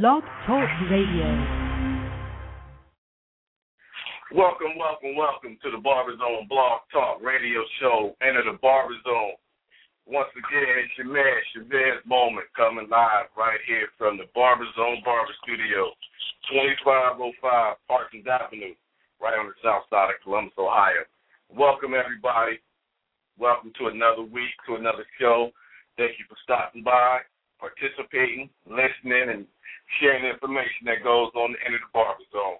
Blog Talk Radio. Welcome, welcome, welcome to the Barber Zone Blog Talk Radio Show. Enter the Barber Zone. Once again, it's your man, Chavez Moment, coming live right here from the Barber Zone Barber Studio, 2505 Parsons Avenue, right on the south side of Columbus, Ohio. Welcome, everybody. Welcome to another week, to another show. Thank you for stopping by, participating, listening, and sharing information that goes on the end of the barber zone.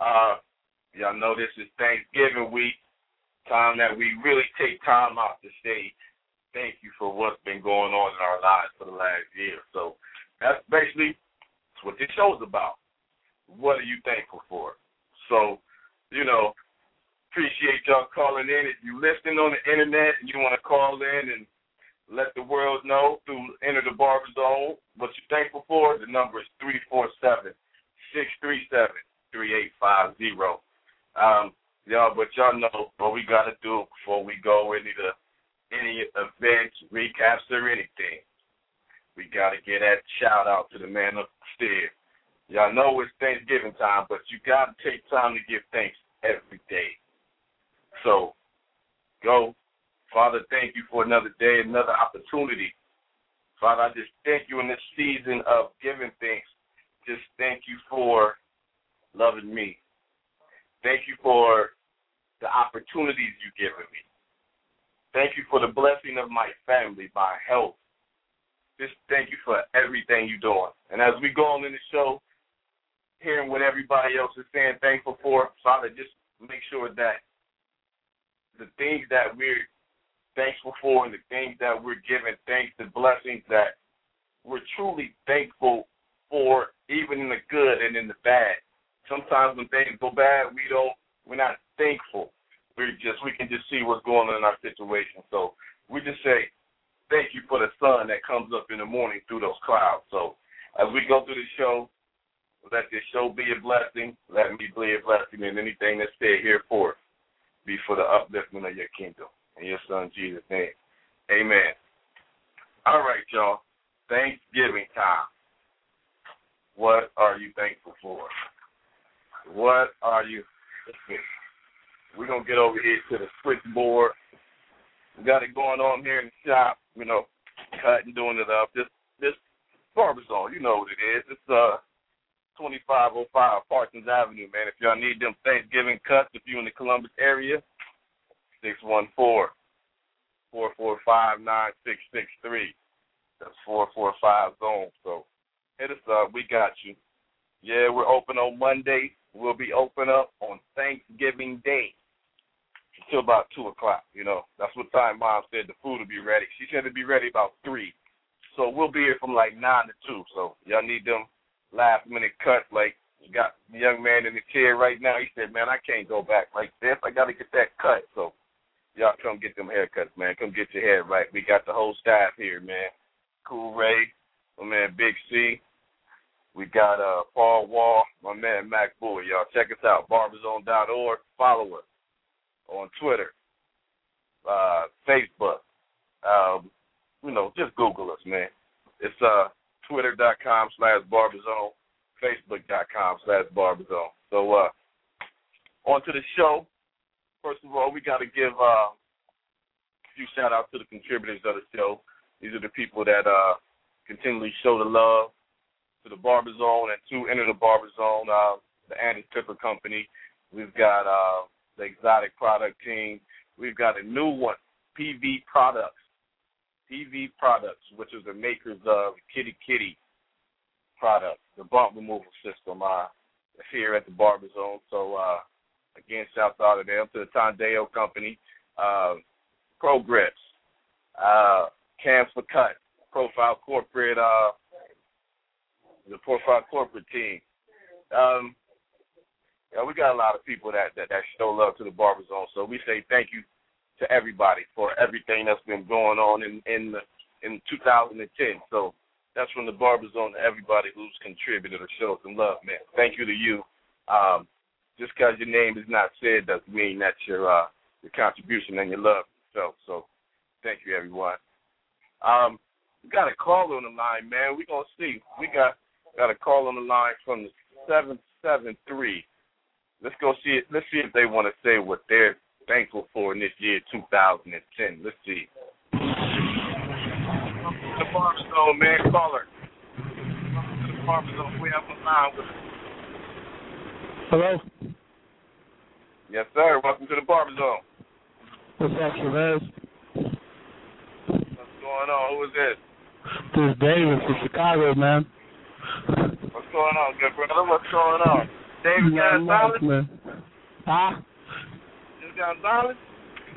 Uh, y'all know this is Thanksgiving week, time that we really take time out to say thank you for what's been going on in our lives for the last year. So that's basically that's what this show's about. What are you thankful for? So, you know, appreciate y'all calling in. If you're listening on the internet and you want to call in and let the world know through Enter the Barber Zone what you're thankful for. The number is 347 637 3850. Um, y'all, but y'all know what we got to do before we go into the, any events, recaps, or anything. We got to get that shout out to the man upstairs. Y'all know it's Thanksgiving time, but you got to take time to give thanks every day. So go Father, thank you for another day, another opportunity. Father, I just thank you in this season of giving thanks. Just thank you for loving me. Thank you for the opportunities you've given me. Thank you for the blessing of my family, my health. Just thank you for everything you're doing. And as we go on in the show, hearing what everybody else is saying, thankful for, Father, just make sure that the things that we're thankful for and the things that we're given thanks and blessings that we're truly thankful for, even in the good and in the bad. Sometimes when things go bad, we don't, we're not thankful. We're just, we can just see what's going on in our situation. So we just say, thank you for the sun that comes up in the morning through those clouds. So as we go through the show, let this show be a blessing. Let me be a blessing, and anything that's said here for be for the upliftment of your kingdom. In your son Jesus' name. Amen. All right, y'all. Thanksgiving time. What are you thankful for? What are you we're gonna get over here to the switchboard. We got it going on here in the shop, you know, cutting, doing it up. This this barber zone, you know what it is. It's uh twenty five oh five Parsons Avenue, man. If y'all need them Thanksgiving cuts, if you're in the Columbus area, Six one four four four five nine six six three. That's 445 zone. So hit us up. We got you. Yeah, we're open on Monday. We'll be open up on Thanksgiving Day until about 2 o'clock. You know, that's what time Mom said the food will be ready. She said it'll be ready about 3. So we'll be here from like 9 to 2. So y'all need them last minute cuts. Like, you got the young man in the chair right now. He said, man, I can't go back like this. I got to get that cut. So y'all come get them haircuts, man. Come get your hair right. We got the whole staff here, man. Cool Ray, my man Big C. We got uh Paul Wall, my man Mac Boy. Y'all check us out, barberzone.org. Follow us on Twitter, uh, Facebook. Um, you know, just Google us, man. It's uh twitter.com slash barberzone, facebook.com slash barberzone. So uh on to the show first of all, we got to give uh, a few shout outs to the contributors of the show. These are the people that uh, continually show the love to the Barber Zone and to enter the Barber Zone, uh, the Andis Clipper Company. We've got uh, the Exotic Product Team. We've got a new one, PV Products. PV Products, which is the makers of Kitty Kitty products, the bump removal system uh, here at the Barber Zone. So uh, Again, shouts out to them, to the Tondeo Company, uh, Progress, uh, Cams for Cut, Profile Corporate, uh, the Profile Corporate team. Um, yeah, we got a lot of people that, that, that show love to the Barber Zone. So we say thank you to everybody for everything that's been going on in in the, in 2010. So that's from the Barber Zone to everybody who's contributed or showed some love, man. Thank you to you. Um, just because your name is not said doesn't mean that's your uh, your contribution and your love yourself. So thank you everyone. Um, we got a call on the line, man. We gonna see. We got Got a call on the line from the seven seven three. Let's go see it. Let's see if they want to say what they're thankful for in this year 2010. Let's see. The Barber Zone, man, caller. The Barber Zone. We have a line with. Hello. Yes, sir. Welcome to the Barber Zone. What's up, Chavez? What's going on? Who is this? This is David from Chicago, man. What's going on, good brother? What's going on? David Gonzalez? man. Huh? This Gonzalez?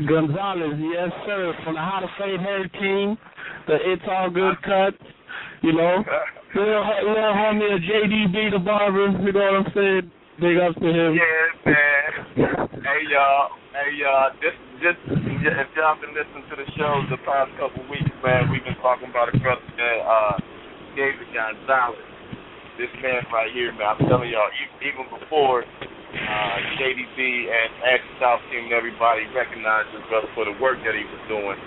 Gonzalez, yes, sir. From the How to Fade Hair team, the It's All Good cut. You know, little, little homie of JDB, the barber. You know what I'm saying? Big up to him. Yeah, man. hey, y'all. Hey, y'all. Just, just, if y'all been listening to the shows the past couple weeks, man, we've been talking about a brother, man, uh, David Gonzalez. This man right here, man, I'm telling y'all, even before uh, JDB and Ashley South Team and everybody recognized this brother for the work that he was doing,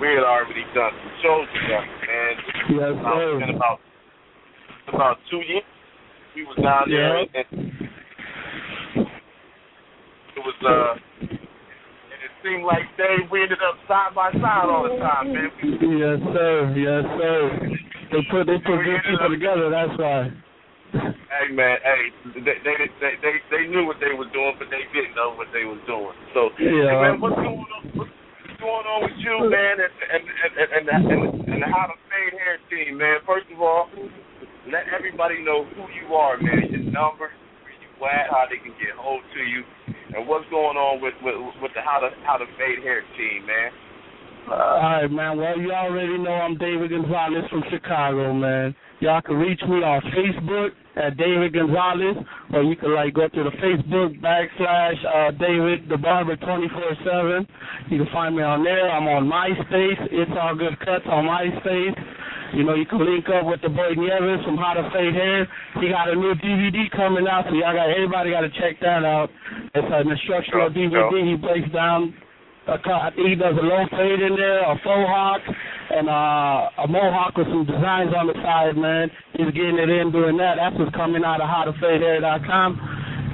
we had already done some shows together, man. Yes, sir. it's been about about two years. We was down there, Yeah. and it was uh, and it seemed like they we ended up side by side all the time, man. We, Yes, sir. Yes, sir. They put they put good people together. That's why. hey man, hey, they, they they they they knew what they were doing, but they didn't know what they was doing. So, hey, Yeah. man, what's going on? What's going on with you, man? And and and and, and, and, and the How to Fade Hair team, man. First of all, let everybody know who you are, man. Your number, where you at, how they can get hold to you, and what's going on with with, with the How to How to Fade Hair team, man. All right, man. Well, you already know I'm David Gonzalez from Chicago, man. Y'all can reach me on Facebook at David Gonzalez, or you can like go to the Facebook backslash uh, David the Barber twenty four seven. You can find me on there. I'm on MySpace. It's all good cuts on MySpace. You know, you can link up with the boy Nieves from How to Fade Hair. He got a new DVD coming out, so y'all got everybody got to check that out. It's an instructional DVD. He breaks down a I think he does a low fade in there, a faux hawk, and uh, a mohawk with some designs on the side, man. He's getting it in doing that. That's what's coming out of howtofadehair.com.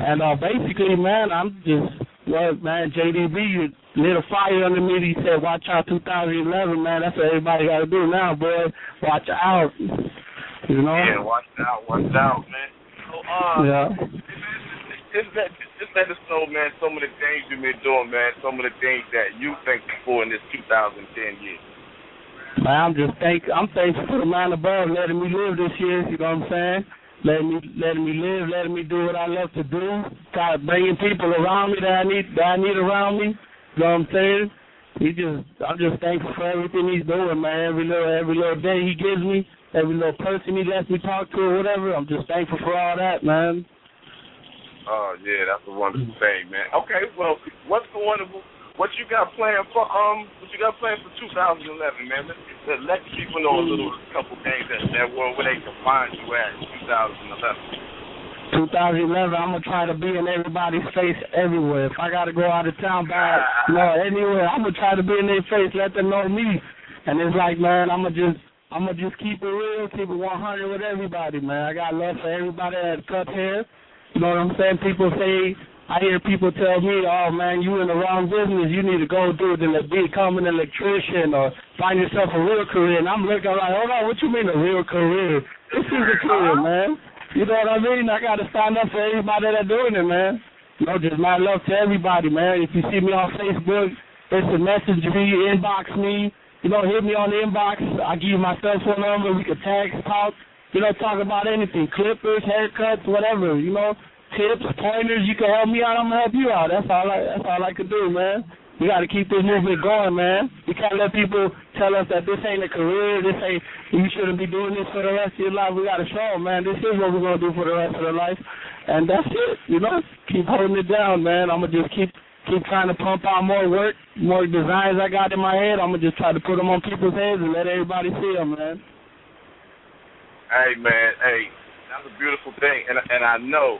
And uh, basically, man, I'm just, well, man, JDB, lit a fire under me. He said, watch out 2011, man. That's what everybody got to do now, boy. Watch out. You know? Yeah, watch out, watch out, man. So, uh, Yeah. just let just let us know, man, some of the things you've been doing, man, some of the things that you thankful for in this 2010 year. Man, I'm just thank I'm thankful for the man above letting me live this year. You know what I'm saying? Letting me letting me live, letting me do what I love to do. Of bringing people around me that I need that I need around me. You know what I'm saying? He just I'm just thankful for everything he's doing, man. Every little every little day he gives me, every little person he lets me talk to or whatever. I'm just thankful for all that, man. Oh yeah, that's a wonderful thing, man. Okay, well, what's going on? What you got planned for um? What you got planned for 2011, man? Let, let, let people know a little couple things that that where, where they can find you at in 2011. 2011, I'm gonna try to be in everybody's face everywhere. If I gotta go out of town, by you anywhere, I'm gonna try to be in their face, let them know me. And it's like, man, I'm gonna just, I'm gonna just keep it real, keep it 100 with everybody, man. I got love for everybody that cuts hair. You know what I'm saying? People say, I hear people tell me, oh man, you in the wrong business. You need to go do it and become an electrician or find yourself a real career. And I'm looking like, hold on, what you mean a real career? This is a career, uh-huh. man. You know what I mean? I got to stand up for everybody that's doing it, man. You know, just my love to everybody, man. If you see me on Facebook, it's a message me, inbox me. You know, hit me on the inbox. I give you my cell phone number. We can text, talk. You know, talk about anything, clippers, haircuts, whatever. You know, tips, pointers. You can help me out. I'm gonna help you out. That's all I. That's all I can do, man. We got to keep this movement going, man. We can't let people tell us that this ain't a career. This ain't. You shouldn't be doing this for the rest of your life. We got to show 'em, man. This is what we're gonna do for the rest of their life, and that's it. You know, keep holding it down, man. I'm gonna just keep keep trying to pump out more work, more designs I got in my head. I'm gonna just try to put them on people's heads and let everybody see them, man. Hey man, hey, that's a beautiful thing, and and I know,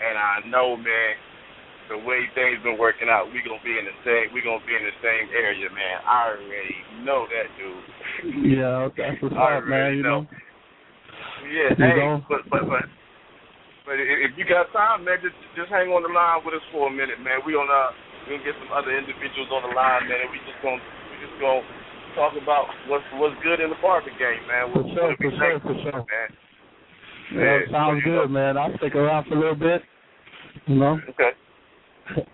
and I know, man, the way things been working out, we gonna be in the same, we gonna be in the same area, man. I already know that, dude. Yeah, that's what's up, man. You know. Yeah, You hey, know? but but but but if you got time, man, just just hang on the line with us for a minute, man. We on uh we gonna get some other individuals on the line, man, and we just gonna we just gonna talk about what's what's good in the barber game, man. For sure, for sure, for sure. man. Yeah, Yeah, sounds so, good, man. I'll stick around for a little bit. You know. Okay.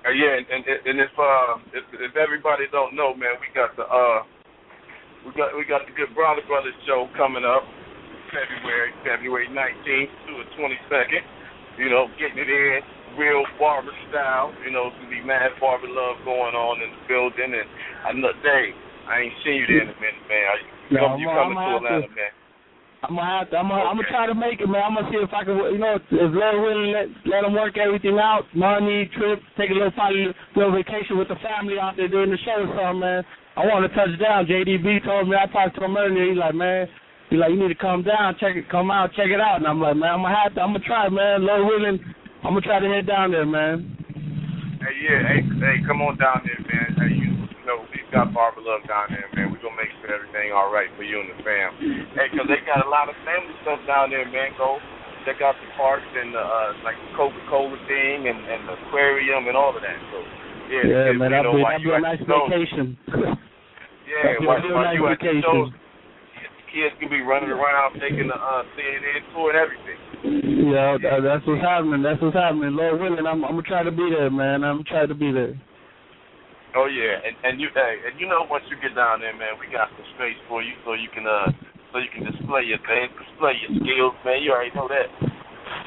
Uh, yeah, and, and and if uh if, if everybody don't know, man, we got the uh we got we got the Good Brother Brothers show coming up February February nineteenth to the twenty second. You know, getting it in real barber style. You know, it's gonna be mad barber love going on in the building. And I know, Dave, I ain't seen you there in a minute, man. Are you, No, you I'm- coming I'm to Atlanta, man? I'm gonna have to. I'm gonna, I'm gonna try to make it, man. I'm gonna see if I can. You know, if Lord willing, let let them work everything out. Money, trip, take a little probably little vacation with the family out there during the show or something, man. I want to touch down. JDB told me I talked to him earlier. He's like, man, he's like, you need to come down, check it, come out, check it out. And I'm like, man, I'm gonna have to. I'm gonna try, man. Lord willing, I'm gonna try to head down there, man. Hey, yeah, hey, hey, come on down there, man. Hey, you, you know, got Barber Love down there, man. We're going to make sure everything all right for you and the fam. Hey, 'cause they got a lot of family stuff down there, man. Go check out the parks and, the, uh, like the Coca-Cola thing and, and the aquarium and all of that. So, yeah, Yeah, you man, that'd be that'd be a nice vacation. Yeah, That'd be a while, while nice you at the vacation. shows, kids can be running around taking the uh, CNN tour and everything. Yeah, that, that's what's happening. That's what's happening. Lord willing, I'm I'm gonna try to be there, man. I'm gonna try to be there. Oh yeah, and and you hey, and you know once you get down there, man, we got some space for you so you can uh so you can display your things, display your skills, man. You already know that.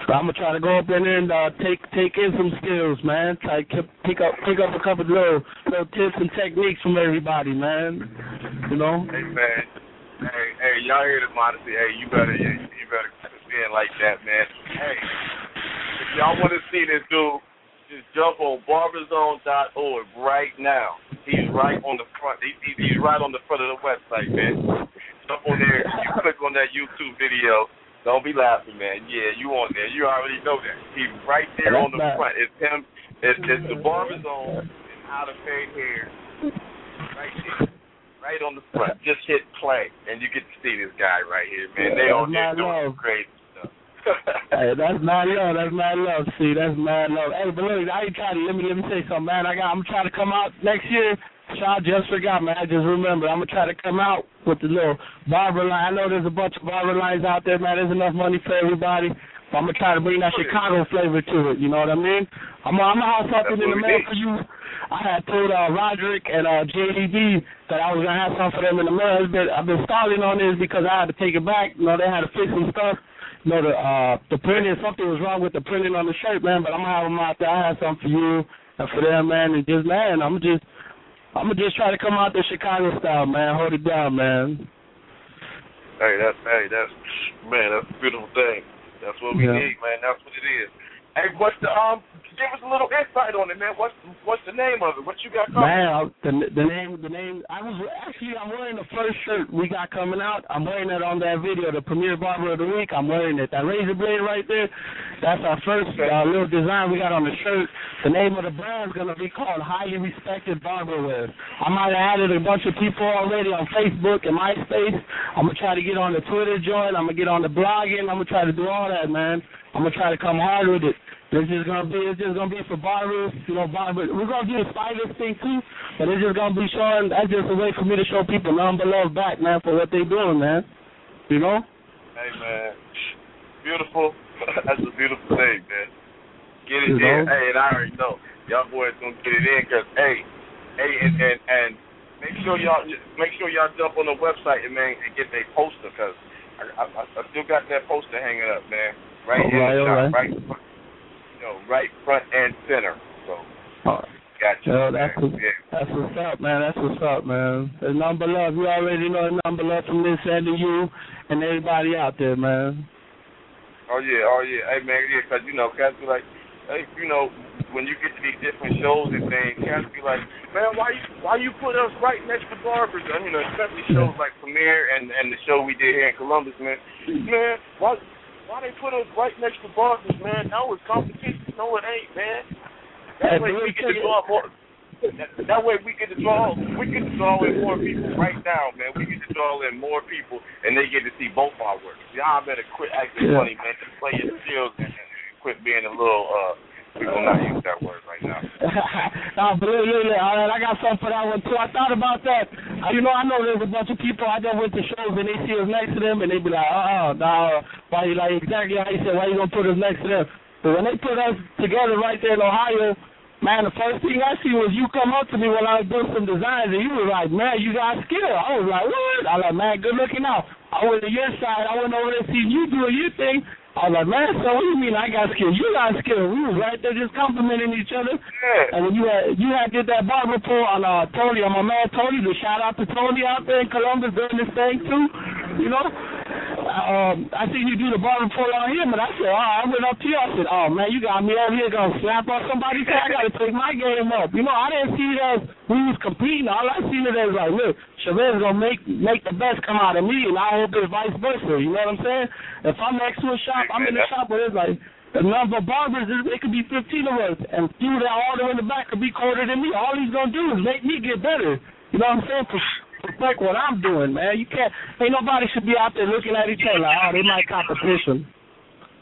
So I'm gonna try to go up in there and uh, take take in some skills, man. Try to keep- pick up pick up a couple little little tips and techniques from everybody, man. You know. Hey man, hey hey, y'all hear the modesty? Hey, you better you, you better stand like that, man. Hey, if y'all want to see this dude, just jump on barberzone.org right now. He's right on the front. He, he, he's right on the front of the website, man. Jump on there. You click on that YouTube video. Don't be laughing, man. Yeah, you on there. You already know that. He's right there on the front. It's him. It's, it's the Barber Zone and how to fade hair. Right there. Right on the front. Just hit play, and you get to see this guy right here, man. They on there doing some crazy stuff. Hey, that's mad love. That's mad love. See, that's mad love. Hey, but look, I ain't trying to let me let me say something, man. I got I'm trying to come out next year. So I just forgot, man. I just remembered. I'm gonna try to come out with the little barber line. I know there's a bunch of barber lines out there, man. There's enough money for everybody. But I'm gonna try to bring that. Chicago flavor to it. You know what I mean? I'm gonna, I'm gonna have something That's in the mail for you. I had told uh, Roderick and uh, JDB that I was gonna have something for them in the mail. It's I've been stalling on this because I had to take it back. You know, they had to fix some stuff. Know, the uh, the printing, something was wrong with the printing on the shirt, man. But I'm gonna have them out there. I have something for you and for them, man. And just man, I'm just I'm gonna just try to come out the Chicago style, man. Hold it down, man. Hey, that's hey, that's man, that's a beautiful thing. That's what we Yeah. need, man. That's what it is. Hey, what's the um? Give us a little insight on it, man. What's what's the name of it? What you got coming? Man, the the name the name I was actually I'm wearing the first shirt we got coming out. I'm wearing it on that video, the premiere barber of the week. I'm wearing it. That razor blade right there, that's our first uh, little design we got on the shirt. The name of the brand's gonna be called Highly Respected Barberwear. I might have added a bunch of people already on Facebook and MySpace. I'm gonna try to get on the Twitter joint. I'm gonna get on the blogging. I'm gonna try to do all that, man. I'm gonna try to come hard with it. This is gonna be it's just gonna be for barbers, you know, barbers. We're gonna do the stylist thing too, but it's just gonna be showing. That's just a way for me to show people number love back, man, for what they doing, man. You know? Hey, man, beautiful. that's a beautiful thing, man. Get You it in. know? Hey, and I already know y'all boys gonna get it in, cause hey, hey, and and and make sure y'all make sure y'all jump on the website and man and get their poster, cause I, I I still got that poster hanging up, man. Right in Alright, the shop, alright. right, front, you know, right front and center. So got you. man. that's what's, yeah. that's what's up, man. That's what's up, man. There's number love. You already know the number love from this end to you and everybody out there, man. Oh yeah, oh yeah. Hey man, yeah, 'cause you know, cats be like, hey, you know, when you get to these different shows and things, cats be like, man, why you why you put us right next to barbers? And, you know, especially shows like Premiere and and the show we did here in Columbus, man. Man, why why they put us right next to barbers, man? That was competition. No, it ain't, man. That way we get to tell go you- up more. that, that way we get to draw we get to draw in more people right now, man. We get to draw in more people and they get to see both our work. Y'all better quit acting yeah. funny, man. Just play your skills and, and quit being a little uh we will not use that word right now. no, but look, look, look, all right, I got something for that one too. I thought about that. Uh, you know, I know there's a bunch of people I just went to shows and they see us next to them and they be like, uh, uh, nah, why you like exactly how you said, why you gonna put us next to them? But when they put us together right there in Ohio, man, the first thing I see was you come up to me when I was doing some designs, and you were like, man, you got skill. I was like, what? I was like, man, good looking out. I went to your side. I went over there seeing you doing your thing. I was like, man, so what do you mean I got skill? You got skill. We was right there just complimenting each other. Yeah. And when you had you had did that barber pull on uh Tony, on my man Tony, the shout out to Tony out there in Columbus doing this thing too. You know? Um, I seen you do the barber pull on him, and I said, oh, I went up to you. I said, oh man, you got me over here gonna slap on somebody's head. I got to take my game up. You know, I didn't see it as we was competing. All I seen it as like, look, Chavez gonna make make the best come out of me, and I hope it's vice versa. You know what I'm saying? If I'm next to a shop, I'm in the shop where it's like. The number of barbers, it could be 15 of us, and few that all the way in the back could be colder than me. All he's gonna do is make me get better. You know what I'm saying? Respect what I'm doing, man. You can't. Ain't nobody should be out there looking at each other like, oh, they might competition.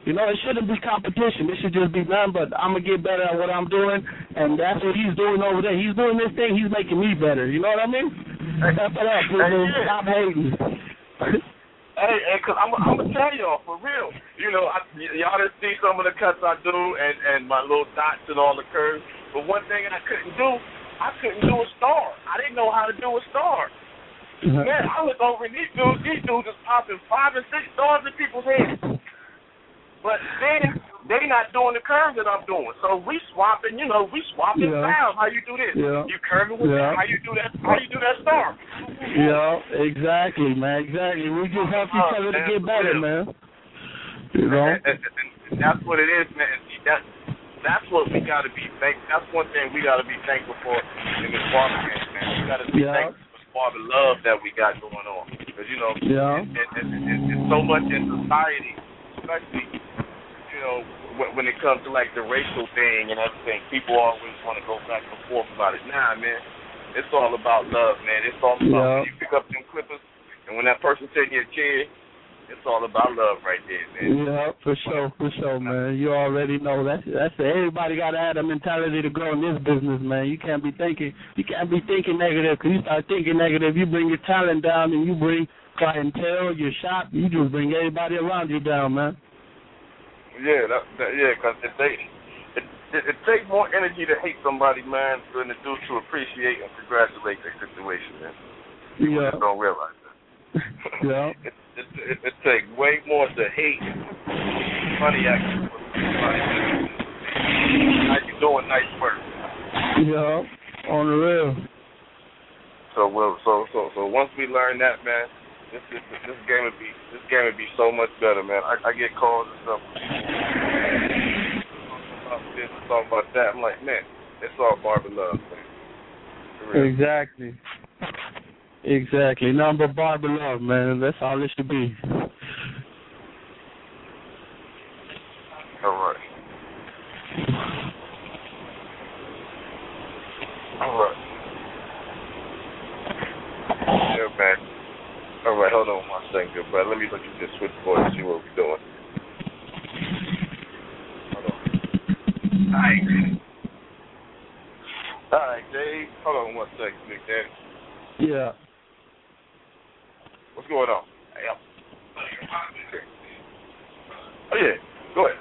You know, it shouldn't be competition. It should just be none. But I'm gonna get better at what I'm doing, and that's what he's doing over there. He's doing this thing. He's making me better. You know what I mean? Step it up, people. Stop hating. Hey, hey, cause I'm, I'm gonna tell y'all for real. You know, I, y'all didn't see some of the cuts I do and and my little dots and all the curves. But one thing I couldn't do, I couldn't do a star. I didn't know how to do a star. Mm-hmm. Man, I look over and these dudes, these dudes is popping five and six stars in people's heads. But then they not doing the curve that I'm doing. So we swapping, you know, we swapping yeah. styles. How you do this? Yeah. You curving with yeah. that? How you do that? How you do that star? Yeah, exactly, man. Exactly. We just help each oh, other to get better, man. You know. And, and, and that's what it is, man. That's that's what we got to be thank. That's one thing we got to be thankful for in this barber game, man. We got to be yeah. thankful the love that we got going on. Because, you know, yeah. it, it, it, it, it's so much in society, especially, you know, when, when it comes to, like, the racial thing and everything, people always want to go back and forth about it. Nah, man, it's all about love, man. It's all about yeah. when you pick up them clippers, and when that person taking your chair, it's all about love right there, man. Yeah, for sure, for sure, man. You already know that's that's everybody got to have the mentality to grow in this business, man. You can't be thinking you can't be thinking negative because you start thinking negative, you bring your talent down and you bring clientele, your shop, you just bring everybody around you down, man. Yeah, that, that yeah, because if they it, it, it takes more energy to hate somebody, man, than it do to appreciate and congratulate their situation, man. People yeah. just don't realize that. yeah. it, it, it, it takes way more to hate money actually. How you doing? Nice work. Yeah, on the real. So well, so so so once we learn that, man, this this this game would be this game would be so much better, man. I, I get calls and stuff. About this, talking about that. I'm like, man, it's all barber love, man. Exactly. Exactly. Number barber love, man. That's all it should be. All right. All right. Yeah, man. All right, hold on one second, bro. Let me look at this switchboard and see what we're doing. Hold on. All right. All right, Dave. Hold on one second, Big Daddy. Yeah. Going on? Hey, oh yeah, go ahead.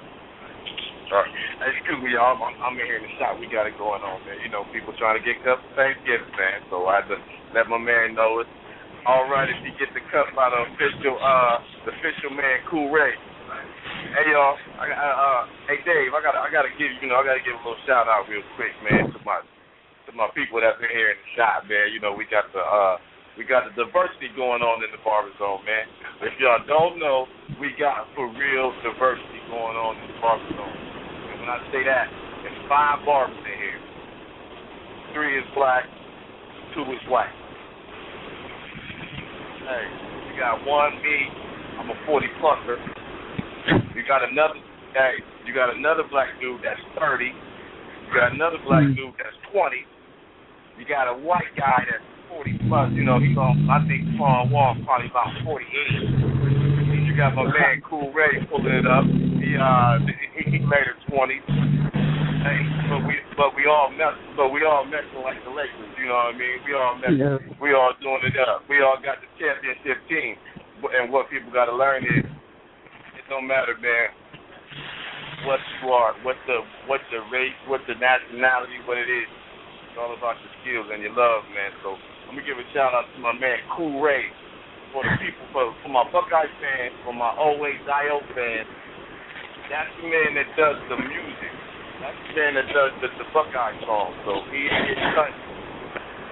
All right. Excuse me, y'all. I'm, I'm in here in the shop. We got it going on, man. You know, people trying to get cups for Thanksgiving, man. So I had to let my man know it's all right if you get the cup by the official, uh, the official man, Cool Ray. Hey y'all, I, uh, uh, hey Dave, I gotta, I gotta give you know, I gotta give a little shout out real quick, man, to my, to my people that's in here in the shop, man. You know, we got the, uh we got the diversity going on in the barber zone, man. If y'all don't know, we got for real diversity going on in the barber zone. And when I say that, there's five barbers in here. Three is black, two is white. Hey, you got one me. I'm a 40 pluser. You got another. Hey, you got another black dude that's 30. You got another black hmm. dude that's 20 You got a white guy that's 40 plus. You know, he's on. I think Paul Wall probably about 48. You got my man Cool Ray pulling it up. He uh he, he made it 20. Hey, but we but we all mess but we all messing like the Lakers. You know what I mean? We all messing. Yeah. We all doing it up. We all got the championship team. And what people got to learn is it don't matter, man. What you are, what the what the race, what the nationality, what it is. It's all about your skills and your love, man. So let me give a shout out to my man Cool Ray for the people, for, for my Buckeye fans, for my always IO fans. That's the man that does the music that's the man that does the, the Buckeye song. So he is cut.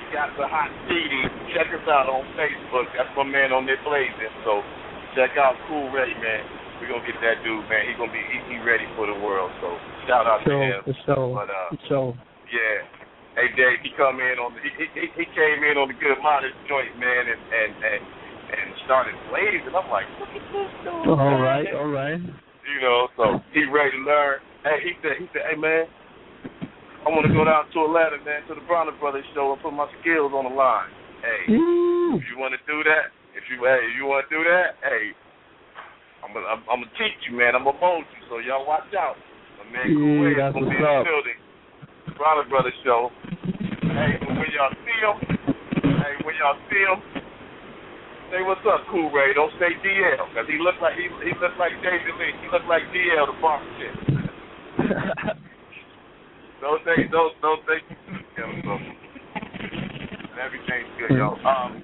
He got the hot CD. Check us out on Facebook. That's my man on there blazing. So check out Cool Ray, man. We're gonna get that dude, man. He gonna be he, he ready for the world. So shout out so, to him. So, but, uh, so yeah. Hey Dave, he come in on the he, he, he came in on the good modest joint, man, and and and, and started blazing. I'm like, look at this dude. All right, all right. You know, so he ready to learn. Hey, he said, he said, hey man, I want to go down to Atlanta, man, to the Bronner Brothers show and put my skills on the line. Hey, if you want to do that, if you hey, if you want to do that, hey, I'm gonna I'm, I'm gonna teach you, man. I'm gonna mold you, so y'all watch out. My man, yeah, that's gonna be what's in up. the building. Bronner Brothers show. Hey, when y'all see him, hey, when y'all see him, say what's up, Cool Ray. Don't say DL, cause he look like he he look like David Lee. He look like DL, the barber shit. don't say don't don't say yeah, so. everything's good, yo. Um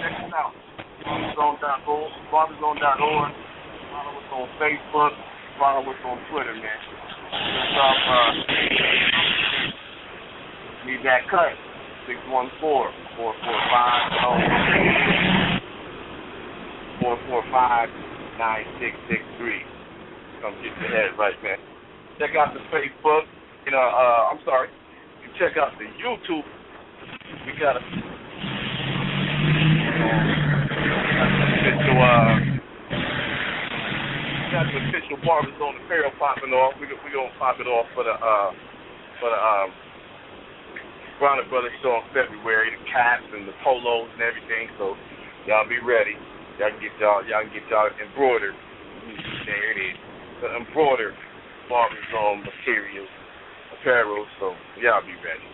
check us out. Barberzone.org, barberzone.org. Follow us on Facebook, follow us on Twitter, man. Um, uh, need that cut. 614 445 445 9663 come get your head right, man. Check out the Facebook. You know, uh, I'm sorry. You check out the YouTube. We got a official, uh, we got the official Barber Zone apparel popping off. We we gonna pop it off for the uh for the um Bronner Brothers show in February. The caps and the polos and everything. So y'all be ready. Y'all can get y'all y'all can get y'all embroidered. There it is the embroidered Barber Zone material, apparel, so y'all be ready.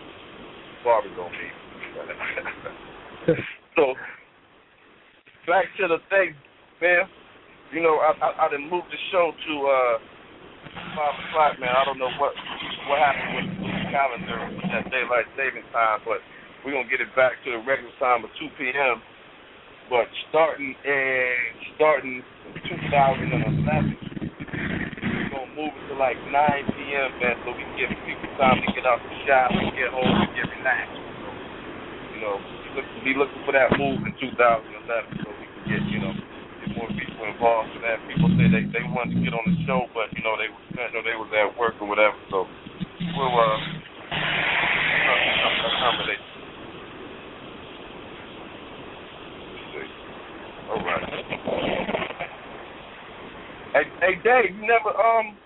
Barbers on me. so back to the thing, man. You know, I I, I done moved the show to uh five o'clock, man. I don't know what what happened with the calendar with that daylight saving time, but we're gonna get it back to the regular time of two PM. But starting in starting 2011, we're gonna move it to like 9 p.m. man, so we can give people time to get out the shop and get home and get relaxed. You know, be looking for that move in 2011, so we can get you know get more people involved in that. People say they they wanted to get on the show, but you know they were you know they was at work or whatever. So we'll uh accommodate. All right. Hey, hey, Dave, you never um,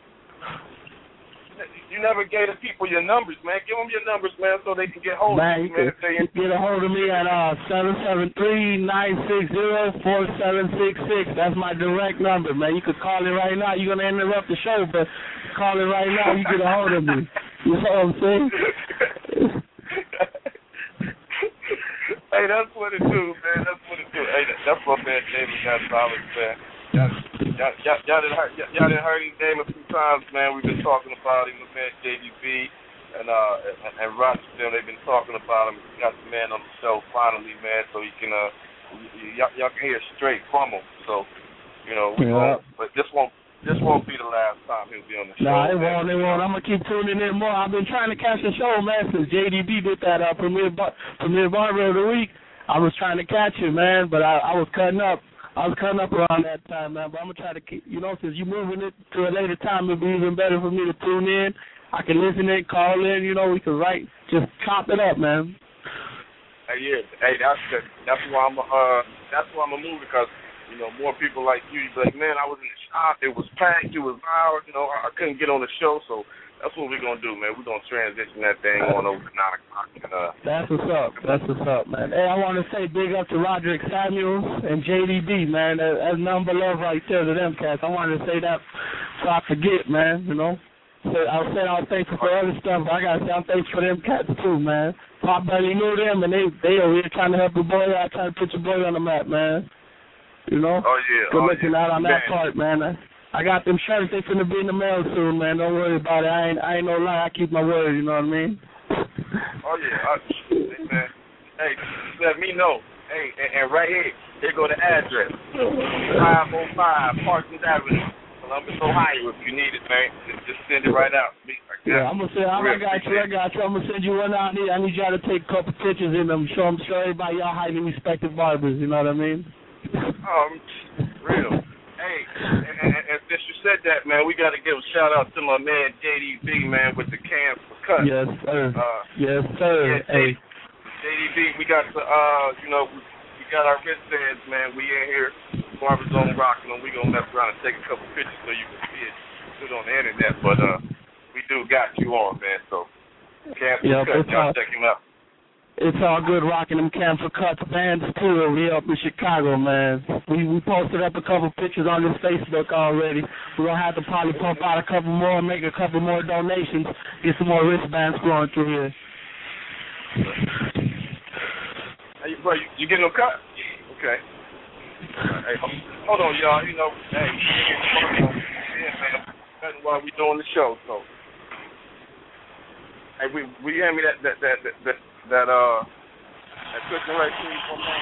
you never gave the people your numbers, man. Give them your numbers, man, so they can get hold Man, of you you, man. Can they get a hold of me at uh seven seven three nine six zero four seven six six. That's my direct number, man. You could call it right now. You're gonna interrupt the show, but call it right now. You get a hold of me. You know what I'm saying? hey, that's what it do, man. That's what it do. Hey, that's my man David Gonzalez, man. Y'all, y'all, y'all, y'all done heard, y'all, y'all done heard his name a few times, man. We've been talking about him, my man JDB and uh and, and Roderick. They've been talking about him. We got the man on the show finally, man, so he can uh y- y'all, y'all can hear straight from him. So, you know, we Yeah. won't, but this won't this won't be the last time he'll be on the show. Nah, it won't. It won't. I'm gonna keep tuning in more. I've been trying to catch the show, man, since JDB did that uh, premiere bar- premiere barber of the week. I was trying to catch it, man, but I, I was cutting up. I was cutting up around that time, man. But I'm gonna try to keep, you know, since you're moving it to a later time, it'll be even better for me to tune in. I can listen in, call in. You know, we can write, just chop it up, man. Hey, yeah, hey, that's the, that's why I'm uh that's why I'm a movie because you know more people like you. You like, man, I was in the shop. It was packed. It was loud. You know, I, I couldn't get on the show, so that's what we're gonna do, man. We're gonna transition that thing on over to nine o'clock. And, uh, That's what's up. That's what's up, man. Hey, I want to say big up to Roderick Samuels and JDB, man. That, that's number love right there to them cats. I wanted to say that so I forget, man. You know. So I said I was thankful for other stuff, but I gotta say I'm thankful for them cats too, man. Pop Belly knew them, and they they over here trying to help the boy out, trying to put your boy on the map, man. You know. oh yeah, Good oh, looking yeah. out on man. that part, man. I, I got them shirts. They finna be in the mail soon, man. Don't worry about it. I ain't I ain't no lie. I keep my word. You know what I mean? Oh yeah, hey, man. Hey, let me know. Hey, and, and right here, here go the address. Five oh five Parsons Avenue, Columbus, Ohio. If you need it, man, just, just send it right out. Me, yeah, I'm gonna say I got you. I got you. I'm gonna send you one out. I need I need y'all to take a couple pictures in them. Show them, show everybody y'all highly respected barbers. You know what I mean? Um, real. Hey, and, and, and since you said that, man, we got to give a shout out to my man JDB, man, with the cans for cut. Yes, sir. Uh, Yes, sir. yeah, Hey, JDB, we got the, uh, you know, we got our wristbands, man. We in here, Barber Zone rocking them. We gonna mess around and take a couple pictures so you can see it. Put it on the internet, but uh, we do got you on, man. So, for Yep, cut, y'all all- check him out. It's all good rocking them camper cuts bands too over here up in Chicago, man. We we posted up a couple pictures on this Facebook already. We're gonna have to probably pump out a couple more, make a couple more donations, get some more wristbands flowing through here. Hey, bro, you, you getting no cut? Okay. Hey, ho- hold on, y'all. You know, hey, man. While we doing the show, so. Hey, we we hand me that that that that, that, that uh that cushion right please one more.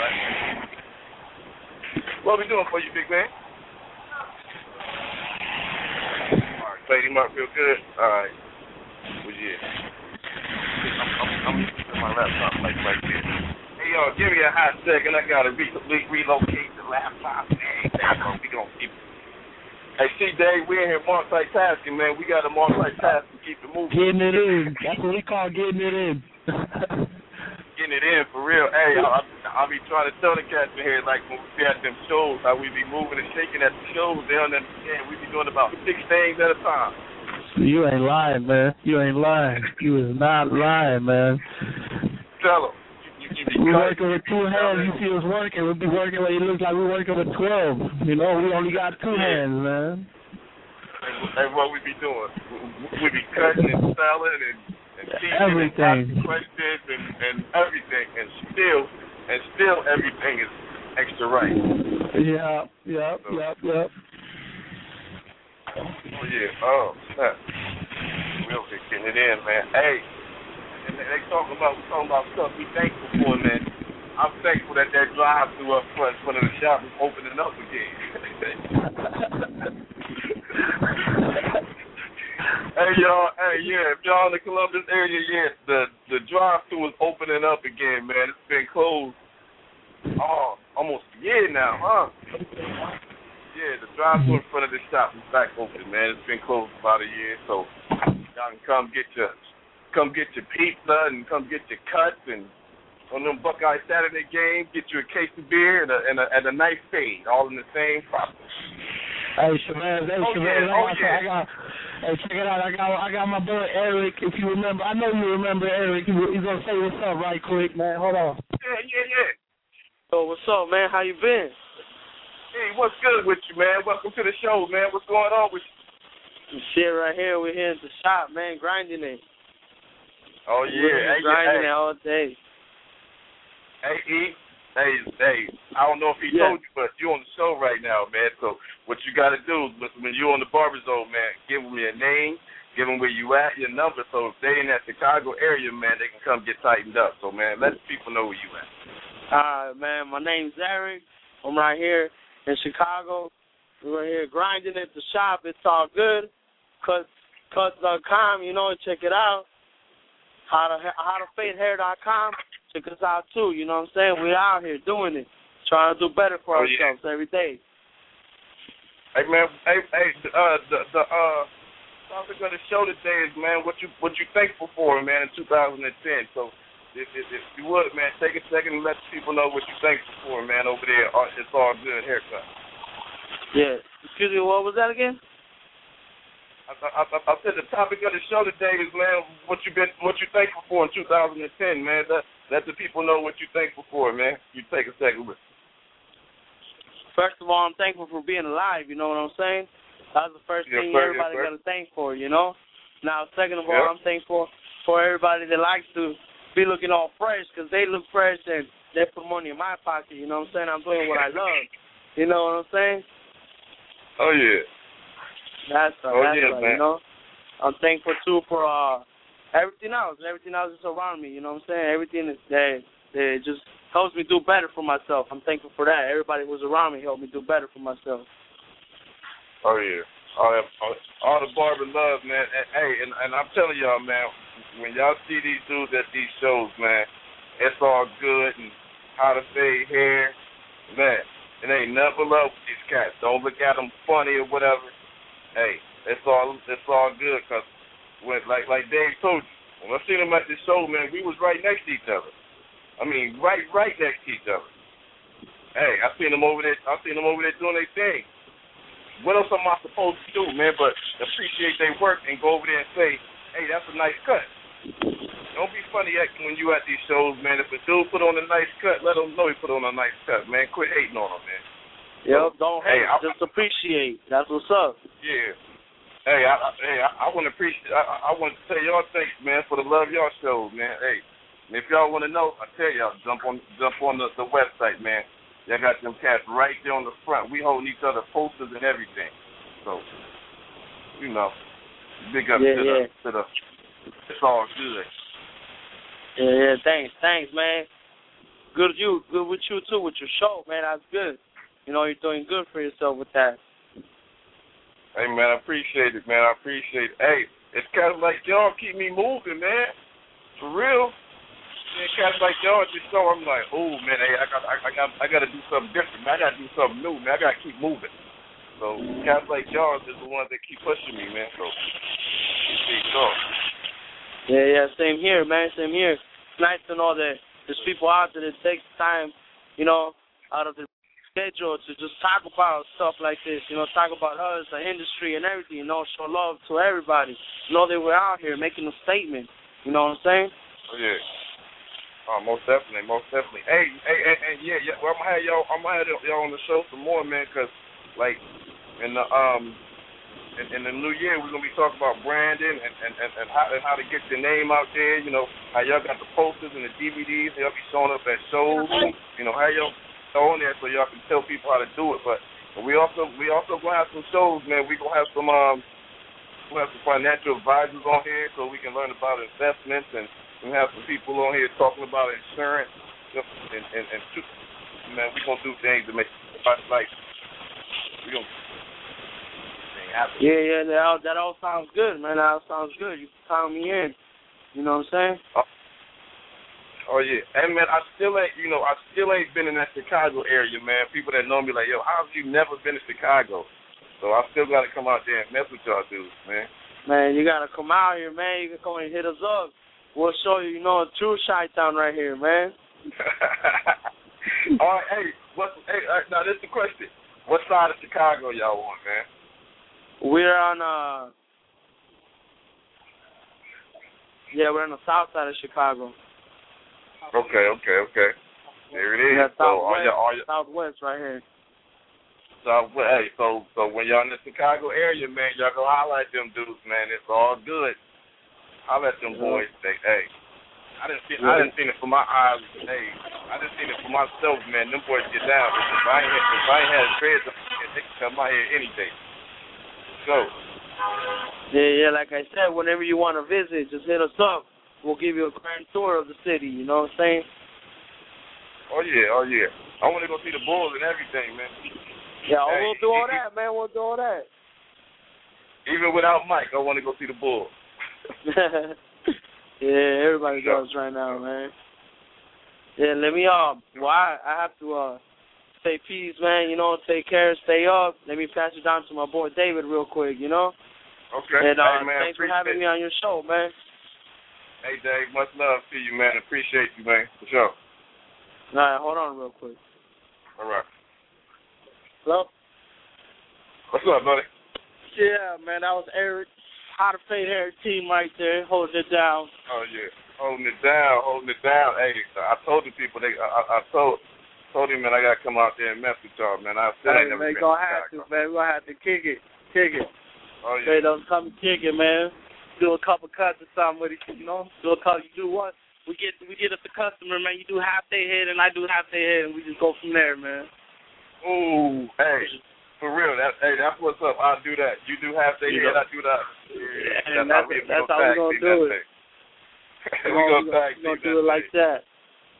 Right. What we doing for you, big man? All right, played him up real good. All right. Well, yeah. I'm, I'm, I'm using my laptop like right there. Hey, y'all, give me a hot second. I gotta re- re- relocate the laptop. Hey, we gonna keep. Hey, see, Dave, we in here multitasking, man. We got to multitask to keep it moving. Getting it in. That's what we call getting it in. Getting it in for real. Hey, I, I be trying to tell the cats in here, like when we be at them shows, how we be moving and shaking at the shows. They don't understand. We be doing about six things at a time. you ain't lying, man. You ain't lying. You is not lying, man. Tell them. We cutting. working with two hands. You see us working. We'll be working where it looks like we're working with twelve. You know, we only got two hands, man. That's what we be doing. We, we be cutting and selling and, and teaching Everything. and asking questions and, and everything and still and still everything is extra right. Yeah, yep, yep, yep. Oh yeah. Oh snap. We'll be getting it in, man. Hey. And they talking about talking about stuff we thankful for, man. I'm thankful that that drive through up front front of the shop is opening up again. Hey y'all, hey yeah, if y'all in the Columbus area, yeah, the the drive through is opening up again, man. It's been closed oh almost a year now, huh? Yeah, the drive through in front of the shop is back open, man. It's been closed about a year, so y'all can come get your come get your pizza and come get your cuts and on them Buckeye Saturday games, get you a case of beer and a and a, and a nice fade, all in the same property. Hey, Shabazz, hey, Oh, Shabazz, yeah, oh, I, oh, got, yeah. I got, hey, check it out. I got, I got my boy Eric. If you remember, I know you remember Eric. He's gonna say what's up right quick, man. Hold on. Yeah, yeah, yeah. So what's up, man? How you been? Hey, what's good with you, man? Welcome to the show, man. What's going on with you? Some shit right here. We're here at the shop, man, grinding it. Oh yeah, hey, grinding hey, all day. hey, E, hey, hey. I don't know if he Yeah. told you, but you on the show right now, man. So what you got to do when you on the barber zone, man, give them your name, give them where you at, your number, so if they in that Chicago area, man, they can come get tightened up. So man, let people know where you at. All right, man. My name's Eric. I'm right here in Chicago. We're here grinding at the shop. It's all good. Cut, cuts.com, you know, check it out. How to how to fadehair.com. Check us out too. You know what I'm saying? We're out here doing it, trying to do better for Oh, yeah. ourselves every day. Hey man, hey, hey, uh, the the uh, topic of the show today is man, what you what you thankful for, man, in 2010. So if, if, if you would, man, take a second and let people know what you're thankful for, man, over there. Uh, It's all good haircut. Yeah. Excuse me, what was that again? I, I, I said the topic of the show today is man, what you been, what you thankful for in 2010, man. Let let the people know what you thankful for, man. You take a second with. First of all, I'm thankful for being alive. You know what I'm saying? That's the first Yes, thing sir, everybody yes, got to thank for. You know. Now, second of all, Yep. I'm thankful for everybody that likes to be looking all fresh because they look fresh and they put money in my pocket. You know what I'm saying? I'm doing what I love. You know what I'm saying? Oh yeah. That's uh, Oh, that's yeah, right, man. you know. I'm thankful too for uh everything else, everything else is around me. You know what I'm saying? Everything is that that just helps me do better for myself. I'm thankful for that. Everybody who's around me helped me do better for myself. Oh yeah. All that, all, all the barber love, man. And, hey, and, and I'm telling y'all, man, when y'all see these dudes at these shows, man, it's all good and how to fade hair, man. It ain't nothing but love with these cats. Don't look at them funny or whatever. Hey, it's all it's all good because when like like Dave told you, when I seen him at the show, man, we was right next to each other. I mean, right right next to each other. Hey, I seen them over there. I seen them over there doing their thing. What else am I supposed to do, man? But appreciate their work and go over there and say, "Hey, that's a nice cut." Don't be funny acting when you at these shows, man. If a dude put on a nice cut, let him know he put on a nice cut, man. Quit hating on him, man. Yep, don't Hey, hate, I- just appreciate. That's what's up. Yeah. Hey, I, I hey, I, I want to appreciate. I, I- want to tell y'all thanks, man, for the love y'all showed, man. Hey, if y'all want to know, I tell y'all, jump on jump on the, the website, man. Y'all got them cats right there on the front. We holding each other posters and everything. So, you know, big up Yeah, to yeah. the to the. It's all good. Yeah, yeah, thanks, thanks, man. Good you, good with you too, with your show, man. That's good. You know, you're doing good for yourself with that. Hey, man, I appreciate it, man. I appreciate it. Hey, it's kind of like y'all keep me moving, man. For real. Man, cats like y'all just so I'm like, oh man, hey, I got, I, I got, I got to do something different. Man. I got to do something new, man. I got to keep moving. So cats like y'all is the ones that keep pushing me, man. So appreciate y'all. Yeah, yeah, same here, man. Same here. It's nice to know that there's people out there that take time, you know, out of their schedule to just talk about stuff like this. You know, talk about us, the industry, and everything. You know, show love to everybody. You Know that we're out here making a statement. You know what I'm saying? Oh yeah. Oh, most definitely, most definitely. Hey, hey, and, and yeah, yeah. Well, I'm gonna have y'all. I'm gonna have y'all on the show some more, man. Cause like in the um in, in the new year, we're gonna be talking about branding and and and, and how and how to get your name out there. You know, how y'all got the posters and the DVDs. Y'all be showing up at shows. You know, how y'all throw on there so y'all can tell people how to do it. But we also we also gonna have some shows, man. We gonna have some um we have some financial advisors on here so we can learn about investments and we have some people on here talking about insurance and and, and man, we gonna do things to make like we gonna. Yeah, yeah. That all, that all sounds good, man. That all sounds good. You can count me in. You know what I'm saying? Oh yeah, and man, I still ain't, you know, I still ain't been in that Chicago area, man. People that know me like, yo, how have you never been to Chicago? So I still got to come out there and mess with y'all dudes, man. Man, you gotta come out here, man. You can come and hit us up. We'll show you, you know, a true Chi-Town right here, man. All right, hey, what's hey, now this is the question. What side of Chicago y'all on, man? We're on uh Yeah, we're on the south side of Chicago. Okay, okay, okay. There it is. Yeah, so all southwest, all southwest right here. so well, hey, so so when y'all in the Chicago area, man, y'all go at them dudes, man. It's all good. I let them boys. Say, hey, I didn't see, I didn't see it for my eyes. Hey, I didn't see it for myself, man. Them boys get down. If I ain't, had- if I ain't had dreads, they can come out here any day. So, Yeah, yeah, like I said, whenever you want to visit, just hit us up. We'll give you a grand tour of the city, you know what I'm saying? oh yeah, oh yeah. I want to go see the Bulls and everything, man. Yeah, Hey, we'll do all that, man. We'll do all that. Even without Mike, I want to go see the Bulls. yeah, everybody Sure. does right now, man. Yeah, let me uh well I, I have to uh say peace, man, you know, take care, stay up. Let me pass it down to my boy David real quick, you know? Okay. And uh hey, man, thanks for having me on your show, man. Hey, Dave, much love to you, man. Appreciate you, man. For sure. All right, hold on real quick. All right. Hello? What's up, buddy? Yeah, man, that was Eric. How to Fade Hair team right there, holding it down. Oh yeah, holding it down, holding it down. Hey, I told the people they, I, I told told him man I gotta come out there and mess with y'all, man. I said hey, ain't never man, been gonna to have to, man. We gonna have to kick it, kick it. Oh yeah. Straight up, come kick it, man. Do a couple cuts or something with it, you know. Do a couple. You do what? We get we get up the customer, man. You do half their head and I do half their head, and we just go from there, man. Ooh, hey, for real. That hey, that's what's up. I'll do that. You do half the You head, know. I do that. and that's, that's- how we, that's we how we tag gonna do it. We we gonna, we gonna do it like that,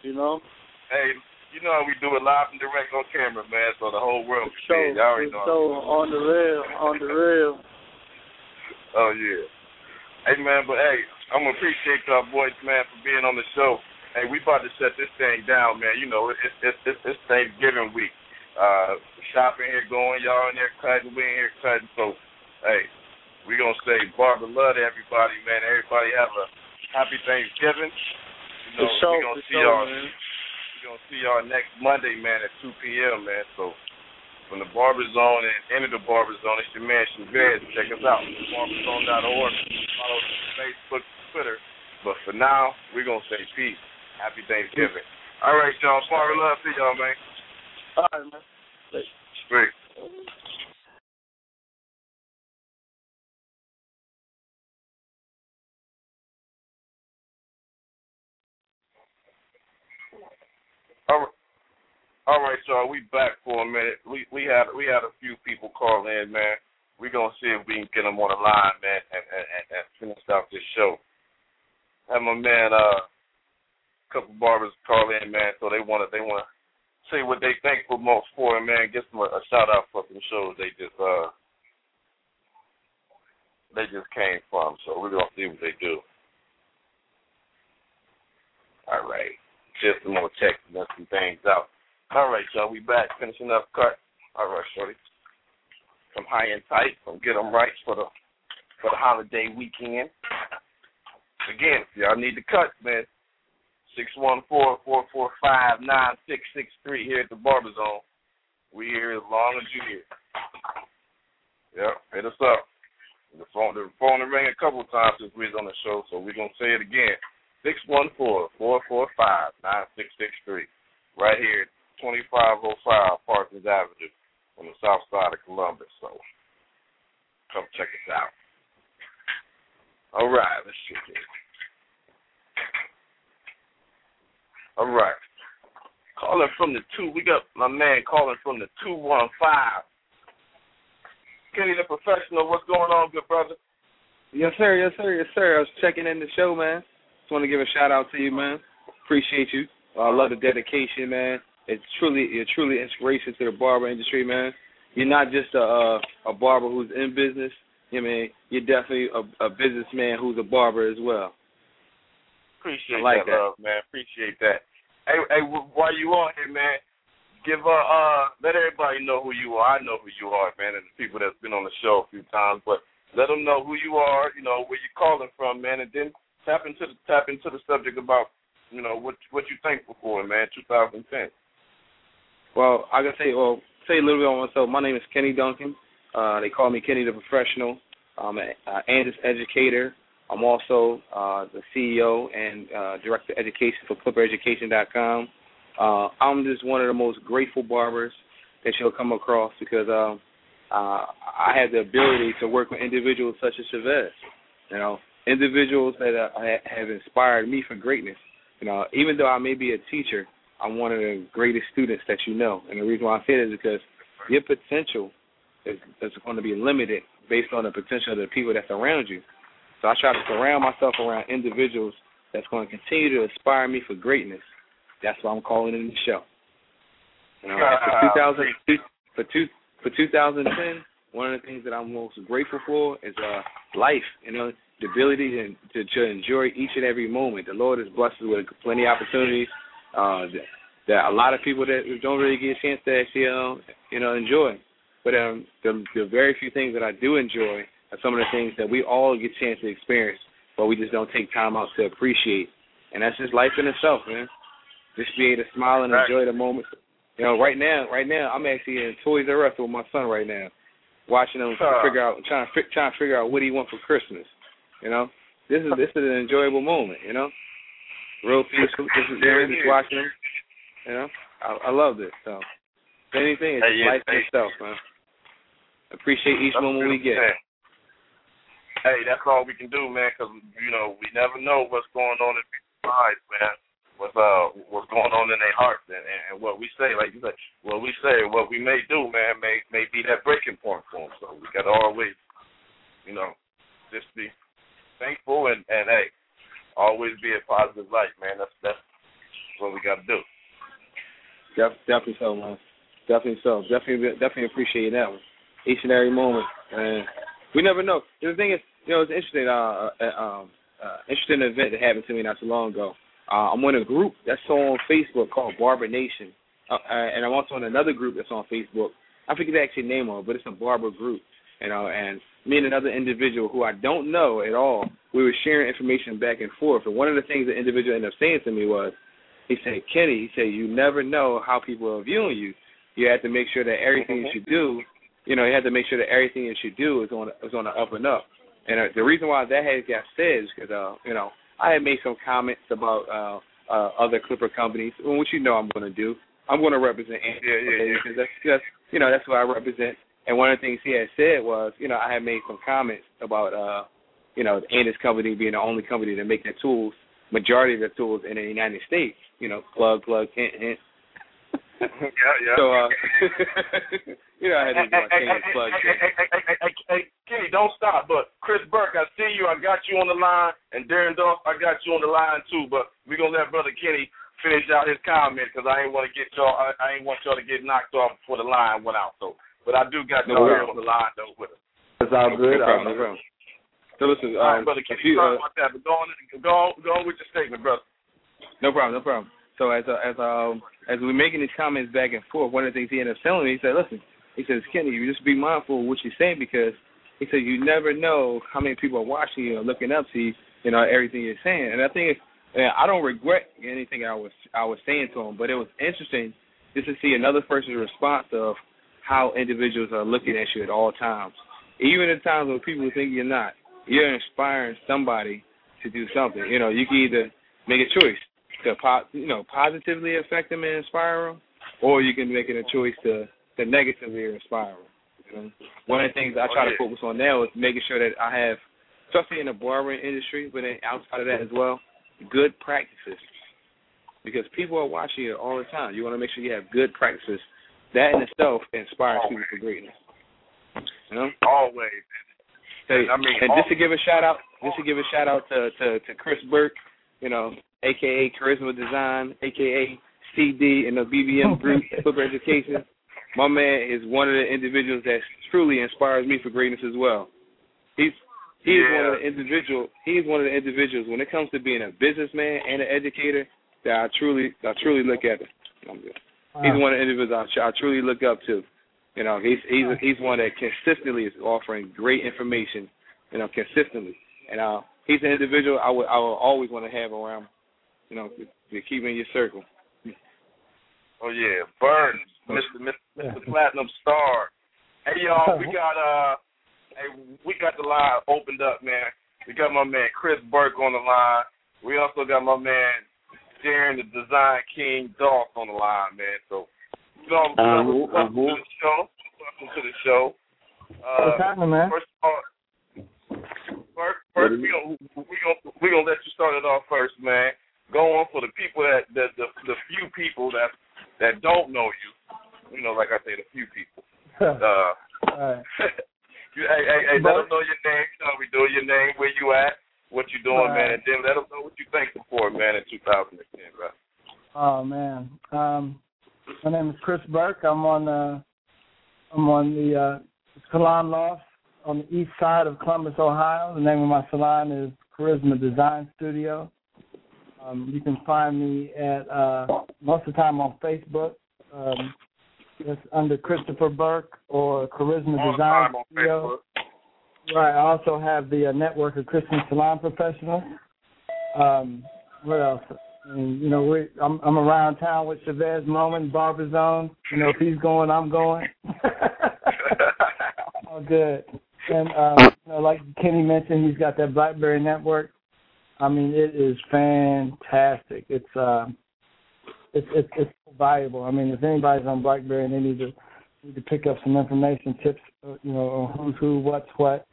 you know. Hey, you know how we do it live and direct on camera, man, so the whole world can see it. Y'all already know. so on the real, on the real. Oh yeah. Hey man, but hey, I'm gonna appreciate y'all boys, man, for being on the show. Hey, we about to shut this thing down, man. You know, it's it's it's, it's Thanksgiving week. Uh, shopping here going, y'all in there cutting, we in here cutting. So, hey, we gonna say Barbara love to everybody, man. Everybody have a happy Thanksgiving. You know, we gonna see sure, y'all. man. We gonna see y'all next Monday, man, at 2 p.m., man. So, from the Barber Zone and into the Barber Zone, it's your man Chavez. Check us out, barberzone.org. Follow us on Facebook, Twitter. But for now, we're gonna say peace. Happy Thanksgiving. All right, y'all. Barber love to y'all, man. All right, man. Straight. All right. All right, y'all. We back for a minute. We we had we had a few people call in, man. We gonna see if we can get them on the line, man, and and, and, and finish out this show. Have my man, uh, couple barbers call in, man. So they wanna they wanna say what they think for most for it, man. Get them a, a shout out for some shows they just uh they just came from. So we're gonna see what they do. All right. Just text and some things out. All right, y'all. We back finishing up cut. All right, shorty. From high and tight. From get 'em right for the for the holiday weekend. Again, if y'all need the cut, man. Six one four four four five nine six six three here at the Barber Zone. We here as long as you here. Yep, hit us up. The phone the phone ring a couple times since we was on the show, so we're gonna say it again. Six one four four four five nine six six three. Right here, twenty five oh five Parsons Avenue on the south side of Columbus. So come check us out. All right, let's see here. All right. Calling from the two, we got my man calling from the two one five. Kenny the professional, what's going on, good brother? Yes, sir. Yes, sir. Yes, sir. I was checking in the show, man. Just want to give a shout out to you, man. Appreciate you. I love the dedication, man. It's truly, you're truly inspiration to the barber industry, man. You're not just a a, a barber who's in business. You know I mean, you're definitely a, a businessman who's a barber as well. Appreciate I like that, that. love, man. Appreciate that. Hey, hey, wh- while you on here, man, give uh, uh, let everybody know who you are. I know who you are, man, and the people that's been on the show a few times, but let them know who you are. You know where you're calling from, man, and then tap into the tap into the subject about you know what what you thankful for, man. 2010. Well, I can say, well, say a little bit on myself. My name is Kenny Duncan. Uh, they call me Kenny the Professional. I'm an uh, Andis educator. I'm also uh, the CEO and uh, Director of Education for ClipperEducation.com. Uh, I'm just one of the most grateful barbers that you'll come across because um, uh, I have the ability to work with individuals such as Chavez. You know, individuals that uh, have inspired me for greatness. You know, even though I may be a teacher, I'm one of the greatest students that you know. And the reason why I say that is because your potential is, is going to be limited based on the potential of the people that's around you. So I try to surround myself around individuals that's going to continue to inspire me for greatness. That's why I'm calling in the show. You know, and for 2000, for two, for 2010, one of the things that I'm most grateful for is uh life. You know, the ability to, to to enjoy each and every moment. The Lord has blessed us with plenty of opportunities. Uh, that, that a lot of people that don't really get a chance to actually, uh, you know, enjoy. But um, the the very few things that I do enjoy are some of the things that we all get a chance to experience, but we just don't take time out to appreciate. And that's just life in itself, man. Just be able to smile and Right. enjoy the moment. You know, right now, right now, I'm actually in Toys R Us with my son right now. watching him Huh. figure out, trying to trying to figure out what he wants for Christmas. You know, this is this is an enjoyable moment. You know, real peaceful. This is it just watching him. You know, I, I love this. So, if anything, it's Hey, yeah, life hey. itself, man. Appreciate each That's moment we get. 100%. Hey, that's all we can do, man, 'cause you know we never know what's going on in people's lives, man. What's uh what's going on in their hearts, and, and, and what we say, like you said, what we say, what we may do, man, may may be that breaking point for them. So we got to always, you know, just be thankful and and hey, always be a positive light, man. That's that's what we got to do. Def- definitely so, man. Definitely so. Definitely, definitely appreciate that one. Each and every moment, and we never know. The thing is, you know, it's interesting. Uh, uh, um, uh, interesting event that happened to me not too long ago. Uh, I'm in a group that's on Facebook called Barber Nation, uh, uh, and I'm also in another group that's on Facebook. I forget the actual name of it, but it's a barber group. You know, and me and another individual who I don't know at all, we were sharing information back and forth. And one of the things the individual ended up saying to me was, he said, Kenny, he said, you never know how people are viewing you. You have to make sure that everything that you do, you know, you have to make sure that everything that you do is on is on the up and up. And uh, the reason why that has got said is because, uh, you know, I had made some comments about uh, uh, other Clipper companies, which you know I'm going to do. I'm going to represent Yeah, yeah, okay, yeah. because that's just, you know, that's what I represent. And one of the things he had said was, you know, I had made some comments about, uh, you know, Andis company being the only company to make their tools, majority of their tools in the United States. You know, plug, plug, hint, hint. yeah, yeah. So, uh, you know, I had to do Hey, hey, plug. hey, hey, hey, hey, hey, hey, hey, Kenny, don't stop. But Chris Burke, I see you. I got you on the line, and Darren Dolph, I got you on the line too. But we're gonna let Brother Kenny finish out his comment because I ain't want to get y'all. I, I ain't want y'all to get knocked off before the line went out. So, but I do got No y'all here on the line though with us. It's all good. No problem, no problem. So listen, All right, um, Brother a Kenny, few, uh, about that. But go on, go on, go on with your statement, brother. No problem, no problem. So as uh, as um as we were making these comments back and forth, one of the things he ended up telling me, he said, "Listen," he says, "Kenny, you just be mindful of what you're saying because he said you never know how many people are watching you and looking up to you, you know, everything you're saying." And I think it's, and I don't regret anything I was I was saying to him, but it was interesting just to see another person's response of how individuals are looking at you at all times, even at times when people think you're not. You're inspiring somebody to do something. You know, you can either make a choice to po- you know positively affect them and inspire them, or you can make it a choice to to negatively inspire them. You know? One of the things I try to focus on now is making sure that I have, especially in the barbering industry, but then outside of that as well, good practices. Because people are watching you all the time. You want to make sure you have good practices. That in itself inspires people for greatness. You know. Always. Hey, I mean, and just to give a shout out, just to give a shout out to to, to Chris Burke, you know, aka Charisma Design, aka CD and the BBM oh, group, Clipper Education. My man is one of the individuals that truly inspires me for greatness as well. He's he's one of the individual. He's one of the individuals when it comes to being a businessman and an educator that I truly I truly look at. I'm good. He's one of the individuals I, I truly look up to. You know, he's he's he's one that consistently is offering great information. You know, consistently, and uh, he's an individual I would I would always want to have around. You know, to, to keep in your circle. Oh yeah, Burns, Mr. Mr. Mr. Platinum Star. Hey y'all, we got uh, hey, we got the line opened up, man. We got my man Chris Burke on the line. We also got my man Darren, the Design King Dolph on the line, man. So, you know, Um, welcome to the show. Welcome to the show. What's Uh, happening, man? first of all, first, first we gonna we gonna we gonna let you start it off first, man. Go on for the people that the the, the few people that that don't know you. You know, like I say, the few people. Uh, Alright. you, hey, hey, hey, let them know your name. You know how we do your name, where you at, what you doing, man, and then let them know what you thankful for, man, in 2010, bro. Oh man. Um my name is Chris Burke. I'm on uh I'm on the uh salon loft on the east side of Columbus, Ohio. The name of my salon is Charisma Design Studio. Um you can find me at uh most of the time on Facebook. Um it's under Christopher Burke or Charisma All Design Studio. Right. I also have the uh, network of Christian salon professionals. Um, what else? You know, we I'm I'm around town with Chavez Moment, Barber Zone. You know, if he's going, I'm going. All good. And uh, you know, like Kenny mentioned, he's got that BlackBerry network. I mean, it is fantastic. It's uh, it's it's, it's valuable. I mean, if anybody's on BlackBerry and they need to need to pick up some information, tips, uh, you know, on who's who, what's what,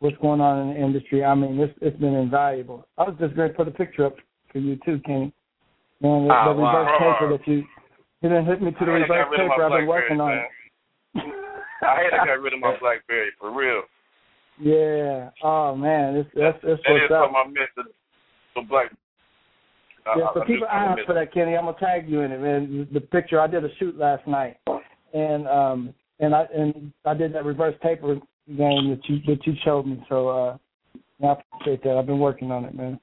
what's going on in the industry. I mean, it's it's been invaluable. I was just going to put a picture up for you too, Kenny. Man, the, oh, the reverse wow. paper that you you didn't hit me to the reverse paper. I've been working on. I had to get rid of my BlackBerry for real. Yeah. Oh man, it's that's that's that what's is up. something I missed. Black. Yeah, I, so keep an eye out for that, Kenny. I'm gonna tag you in it, man. The picture I did a shoot last night, and um and I and I did that reverse paper game that you that you showed me. So uh, I appreciate that. I've been working on it, man.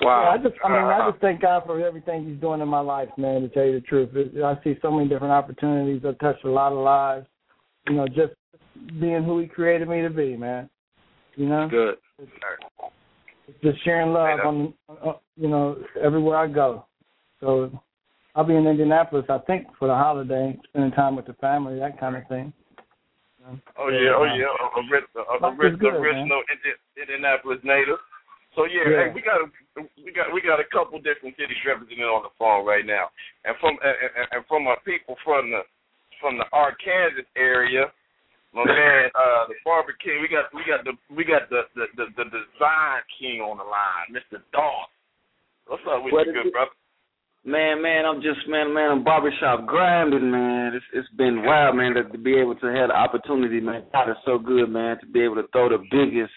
Wow. Yeah, I just, I mean, I just thank God for everything He's doing in my life, man. To tell you the truth, it, I see so many different opportunities. I've touched a lot of lives. You know, just being who He created me to be, man. You know, Good. it's, it's just sharing love on, uh, you know, everywhere I go. So I'll be in Indianapolis, I think, for the holiday, spending time with the family, that kind of thing. Oh yeah, oh yeah, a, a, a, a, Life is good, original Indi- Indianapolis native. So yeah, Yeah. hey, we got a we got we got a couple different cities represented on the phone right now, and from and, and- from our people from the from the Arkansas area, my man, uh, the Barber King. We got we got the we got the the the, the Design King on the line, Mister Doss. What's up with What you, good it? brother? Man, man, I'm just man, man, I'm barbershop grinding, man. It's it's been wild, man, to, to be able to have the opportunity, man. God is so good, man, to be able to throw the biggest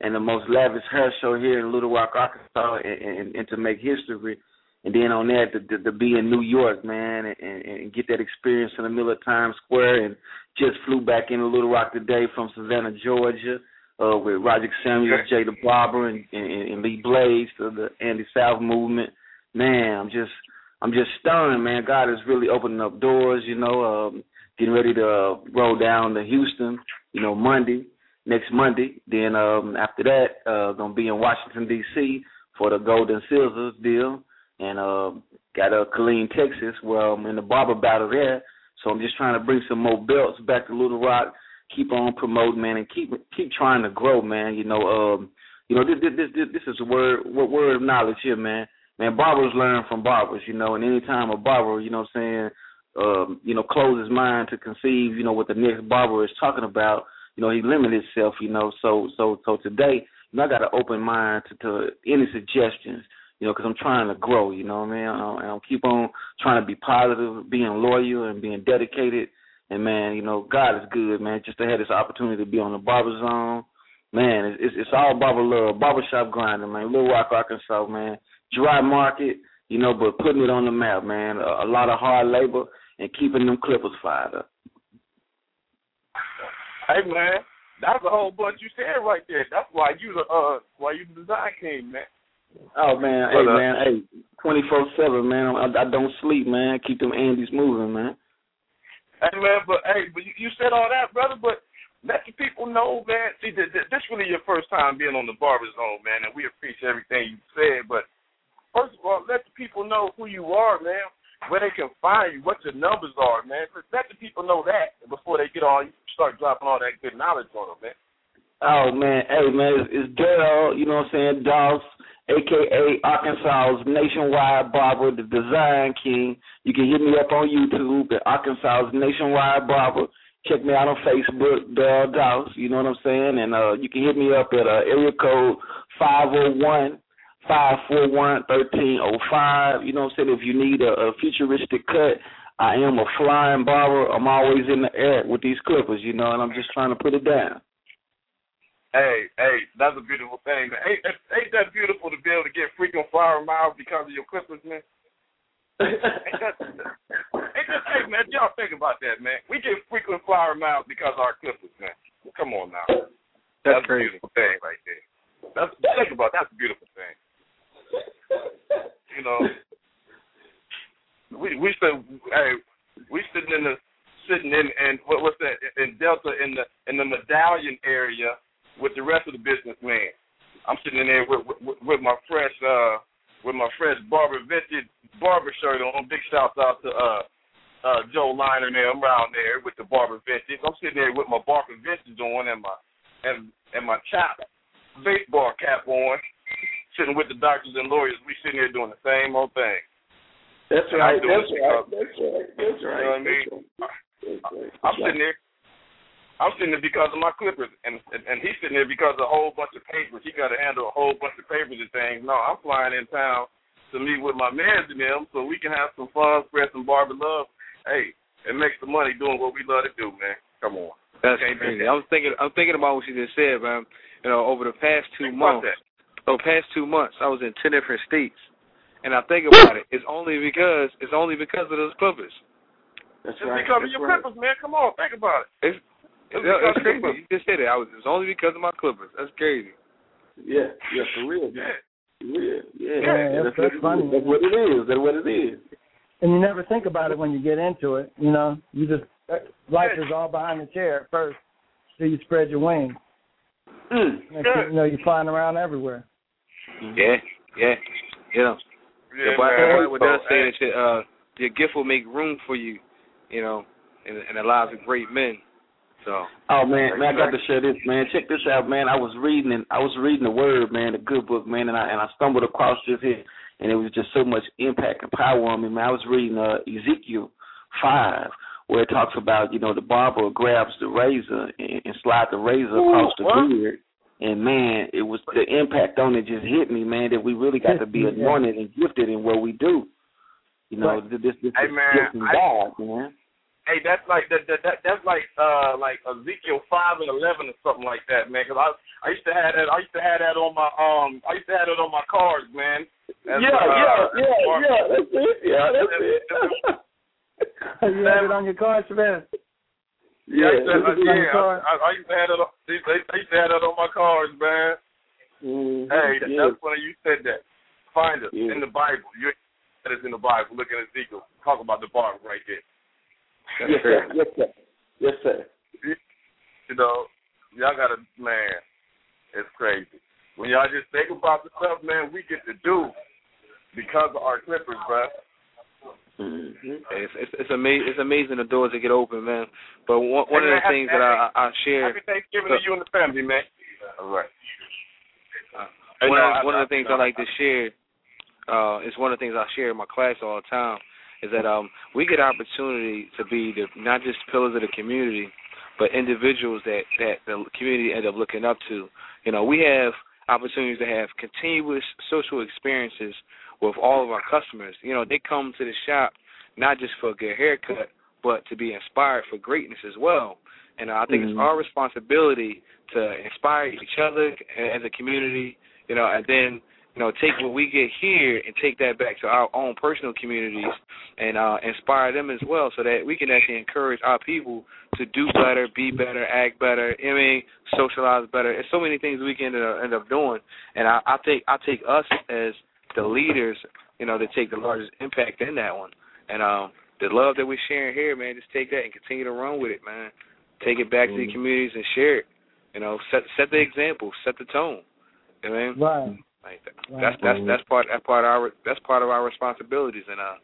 and the most lavish hair show here in Little Rock, Arkansas, and, and, and to make history. And then on that, to, to, to be in New York, man, and, and, get that experience in the middle of Times Square. And just flew back into Little Rock today from Savannah, Georgia, uh, with Roger Samuels, Jay the Barber, and, and, and Lee Blaze to the Andy South movement. Man, I'm just, I'm just stunned, man. God is really opening up doors. You know, um, getting ready to uh, roll down to Houston. You know, Monday, next Monday. Then um, after that, uh, gonna be in Washington D.C. for the Gold and Silvers deal, and uh, got a Killeen, Texas, where I'm in the barber battle there. So I'm just trying to bring some more belts back to Little Rock. Keep on promoting, man, and keep keep trying to grow, man. You know, um, you know, this this this, this is a word word of knowledge here, man. Man, barbers learn from barbers, you know, and anytime a barber, you know what I'm saying, um, you know, close his mind to conceive, you know, what the next barber is talking about, you know, he limited himself, you know. So so so today, you know, I got an open mind to, to any suggestions, you know, because I'm trying to grow, you know what I mean? I'll, I'll keep on trying to be positive, being loyal and being dedicated. And man, you know, God is good, man. Just to have this opportunity to be on the barber zone, man, it's it's, it's all barber love, barbershop grinding, man. Little Rock, Arkansas, man. Dry market, you know, but putting it on the map, man. A, a lot of hard labor and keeping them clippers fired up. Hey man, that's a whole bunch you said right there. That's why you the uh why you the design king, man. Oh man, But, hey uh, man, hey, twenty four seven, man. I, I don't sleep, man. Keep them Andis moving, man. Hey man, but hey, but you, you said all that, brother. But let the people know, man. See, th- th- this really your first time being on the Barber Zone, man, and we appreciate everything you said. But first of all, let the people know who you are, man. Where they can find you, what your numbers are, man. Let the people know that before they get on. You start dropping all that good knowledge on them, man. Oh man, hey man, it's, it's Daryl, you know what I'm saying, Doss, aka Arkansas's nationwide barber, the design king. You can hit me up on YouTube at Arkansas's nationwide barber. Check me out on Facebook, Dale Doss, you know what I'm saying? And uh you can hit me up at uh area code five oh one five four one thirteen oh five. You know what I'm saying? If you need a, a futuristic cut, I am a flying barber. I'm always in the air with these clippers, you know, and I'm just trying to put it down. Hey, hey, that's a beautiful thing. Ain't, ain't that beautiful to be able to get frequent flower miles because of your clippers, man? ain't that, ain't that, hey, man, y'all think about that, man. We get frequent flower miles because of our clippers, man. Come on now. That's a crazy. beautiful thing right there. That's think about it, that's a beautiful thing. You know, we we still hey we sitting in the sitting in and what what's that in Delta in the in the medallion area with the rest of the businessmen. I'm sitting in there with with, with my fresh uh with my fresh barber vintage barber shirt on. Big shouts out to uh uh, Joe Liner and them around there with the barber vintage. I'm sitting there with my barber vintage on and my and and my chop baseball cap on, sitting with the doctors and lawyers. We sitting here doing the same old thing. That's And right. That's right. That's right. That's right. You know what I mean? That's right. I'm sitting there. I'm sitting there because of my clippers, and, and and he's sitting there because of a whole bunch of papers. He got to handle a whole bunch of papers and things. No, I'm flying in town to meet with my mans and them so we can have some fun, spread some barber love. Hey, and make some money doing what we love to do, man. Come on. That's crazy. I was thinking. I'm thinking about what you just said, man. You know, over the past two Think months, that. Over the past two months, I was in ten different states, and I think about it. It's only because it's only because of those Clippers. That's Just right. because of That's your right. clippers, man. Come on, think about it. It's It's it's, it's crazy. Clippers. You just said it. I was. It's only because of my Clippers. That's crazy. Yeah. Yeah. For real. Yeah. For real. Yeah. Yeah, that's- what that's funny. That's what it is. That's what it is. And you never think about it when you get into it. You know, you just life is all behind the chair at first. So you spread your wings. Mm. Next thing you know, you're flying around everywhere. Yeah. Yeah. You know. Yeah, the Bible, man. the Bible does So, say that your, uh, your gift will make room for you. You know, in, in the lives of great men. So. Oh man, man, I got to share this, man. Check this out, man. I was reading and I was reading the word, man, the good book, man, and I and I stumbled across this here and it was just so much impact and power on me, man. I was reading uh Ezekiel five where it talks about, you know, the barber grabs the razor and, and slide the razor across the what? beard. And man, it was the impact on it just hit me, man, that we really got to be Yeah. anointed and gifted in what we do. You know, Right. this this Hey, man, gift from I- God, man. Hey, that's like that, that, that that's like uh like Ezekiel five and eleven or something like that, man. Because I I used to have that I used to have that on my um I used to have it on my cards, man. As, yeah, uh, yeah, as yeah, yeah. That's it. Yeah, that's it. you have it on your card, Shabazz? Yeah, I used to, yeah. I, I used to have that. On, used to used to have that on my cards, man. Mhm, Hey, yeah. that's funny you said that. Find it Yeah. in the Bible. You that is in the Bible. Look at Ezekiel. Talk about the barber right there. Yes, sir. Yes, sir. Yes, sir. You know, y'all got to man. It's crazy when y'all just think about the stuff, man. We get to do because of our Clippers, bro. Mm-hmm. It's it's it's amazing. It's amazing the doors that get open, man. But one one of the Hey, man, things that I I I share Happy Thanksgiving to you and the family, man. All right. one You know, of, I- one of the things you I know, like to share uh is one of the things I share in my class all the time is that um we get opportunity to be the not just pillars of the community but individuals that that the community end up looking up to. You know, we have opportunities to have continuous social experiences with all of our customers. You know, they come to the shop not just for a good haircut, but to be inspired for greatness as well. And I think Mhm. it's our responsibility to inspire each other as a community, you know, and then you know take what we get here and take that back to our own personal communities and uh inspire them as well, so that we can actually encourage our people to do better, be better, act better. I mean, socialize better. There's so many things we can end up, end up doing, and I, I take I take us as the leaders, you know, to take the largest impact in that one. And um, the love that we're sharing here, man, just take that and continue to run with it, man. Take it back to the communities and share it. You know, set set the example, set the tone. You know what I mean? Right. Like that. Right. That's that's that's part that part of our that's part of our responsibilities, and uh,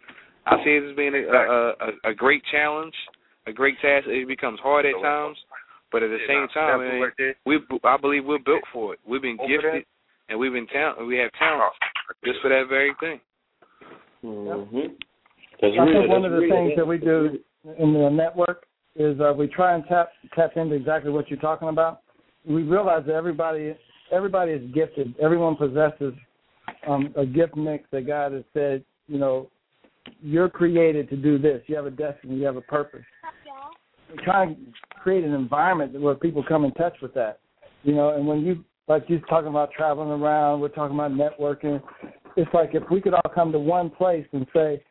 I see it as being a, a a a great challenge, a great task. It becomes hard at times, but at the same time, I we I believe we're built for it. We've been Over gifted, there. And we've been talent. We have talent just for that very thing. Mm-hmm. I think one of the things that we do in the network is uh, we try and tap tap into exactly what you're talking about. We realize that everybody everybody is gifted. Everyone possesses um, a gift mix that God has said, you know, you're created to do this. You have a destiny. You have a purpose. We try and create an environment where people come in touch with that. You know, and when you like you're talking about traveling around, we're talking about networking. It's like if we could all come to one place and say,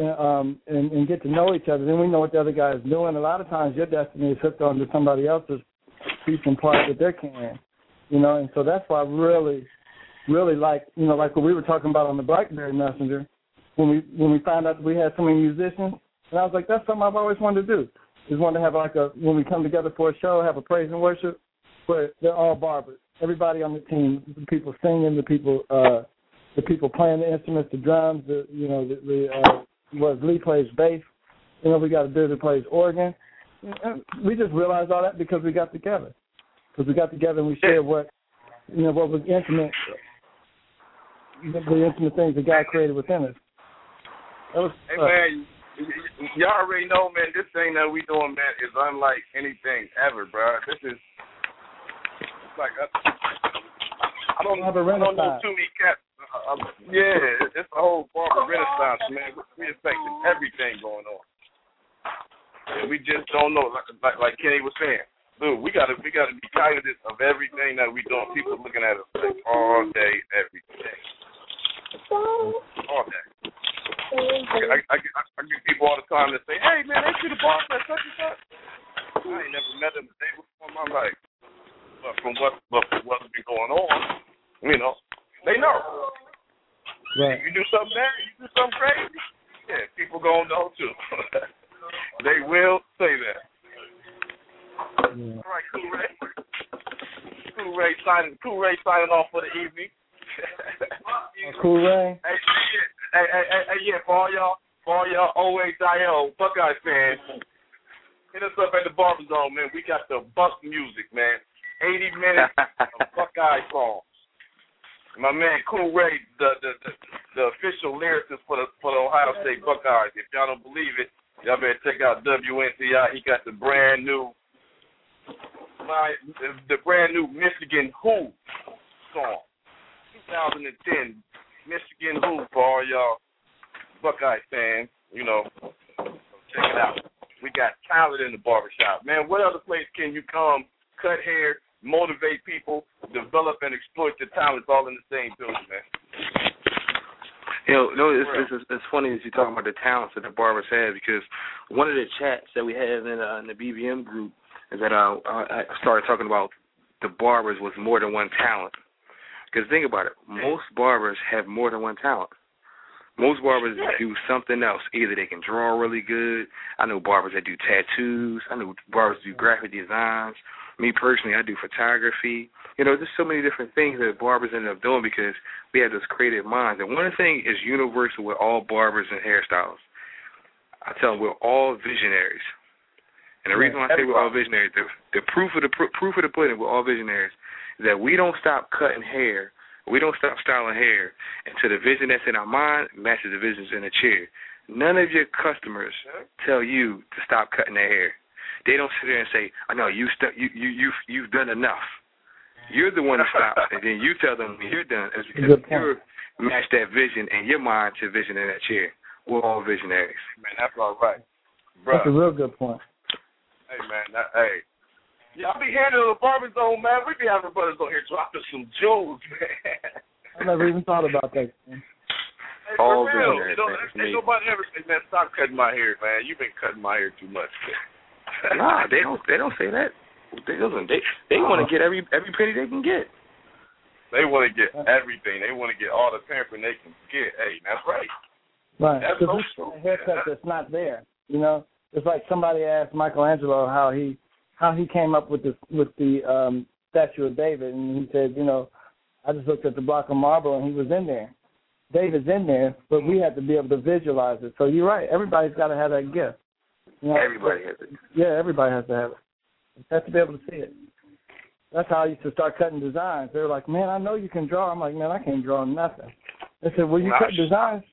uh, um, and, and get to know each other, then we know what the other guy is doing. A lot of times, your destiny is hooked onto somebody else's piece and part that they're carrying. You know, and so that's why I really, really like, you know, like what we were talking about on the BlackBerry Messenger, when we when we found out that we had so many musicians, and I was like, that's something I've always wanted to do. Is want to have like a when we come together for a show, have a praise and worship, where they're all barbers. Everybody on the team, the people singing, the people, uh, the people playing the instruments, the drums, the you know, the, the uh, was Lee plays bass. You know, we got a bigger place, organ. And we just realized all that because we got together. Because we got together and we shared what, you know, what was intimate, the intimate things that God created within us. That was, Hey uh, man, y- y- y'all already know, man. This thing that we doing, man, is unlike anything ever, bro. This is like uh, I don't, I don't know too many cats. Uh, uh, yeah, it's the whole barber renaissance, man. We affecting everything going on, and we just don't know. Like, like, like Kenny was saying, dude, we gotta we gotta be cognizant of everything that we doing. People looking at us like all day, every day, all day. I, I, I, I get people all the time that say, "Hey, man, ain't you the boss at such and such?" I ain't never met them a day before in my life, but from what but from what's been going on, you know, they know. right. If you do something bad, you do something crazy, yeah, people gonna know too. they will say that. Yeah. All right, Cool Ray. Cool Ray signing. Cool Ray signing off for the evening. Cool Ray. Hey, hey, hey, hey, hey, yeah, for all y'all, for all y'all OHIO Buckeye fans, hit us up at the Barber Zone, man. We got the Buck music, man. 80 minutes of Buckeye songs. My man Cool Ray, the the the, the official lyricist for the for the Ohio State Buckeyes. If y'all don't believe it, y'all better check out WNCI. He got the brand new, my the, brand new Michigan Who song, 2010 Michigan Who for all y'all Buckeye fans. You know, check it out. We got talent in the barbershop, man. What other place can you come, cut hair, motivate people, develop and exploit the talents all in the same building, man? You know, no, it's, it's it's funny as you talking about the talents that the barbers have because one of the chats that we have in, uh, in the BBM group is that uh, I I started talking about the barbers with more than one talent. Because think about it, most barbers have more than one talent. Most barbers do something else. Either they can draw really good. I know barbers that do tattoos. I know barbers do graphic designs. Me personally, I do photography. You know, there's so many different things that barbers end up doing because we have those creative minds. And one thing is universal with all barbers and hairstyles. I tell them we're all visionaries. And the reason why I say we're all visionaries, the, the proof of the pr- proof of the pudding, we're all visionaries, is that we don't stop cutting hair, we don't stop styling hair until the vision that's in our mind matches the visions in the chair. None of your customers tell you to stop cutting their hair. They don't sit there and say, "I know you st- you you you've you've done enough." You're the one to stop, and then you tell them you're done. It's because Good you're match that vision and your mind to vision in that chair. We're all visionaries. Man, that's all right. That's a real good point. hey, man, that, hey. Y'all be here to the barber zone, man. We be having brothers on here dropping some jewels, man. I never even thought about that. Hey, All for real. You know, man. It's ain't amazing. nobody ever say, man, stop cutting my hair, man. You've been cutting my hair too much. nah, they don't. They don't say that. They doesn't. They they want to uh-huh. get every every penny they can get. They want to get uh-huh. everything. They want to get all the pampering they can get. Hey, that's right. Right. That's Because so a haircut that's not there. You know, it's like somebody asked Michelangelo how he how he came up with the with the um statue of David, and he said, you know, I just looked at the block of marble and he was in there. David's in there, but we mm-hmm. have to be able to visualize it. So you're right. Everybody's got to have that gift. You know, Everybody has it. Yeah, everybody has to have it. You have to be able to see it. That's how I used to start cutting designs. They were like, "Man, I know you can draw." I'm like, "Man, I can't draw nothing." They said, "Well, you cut designs."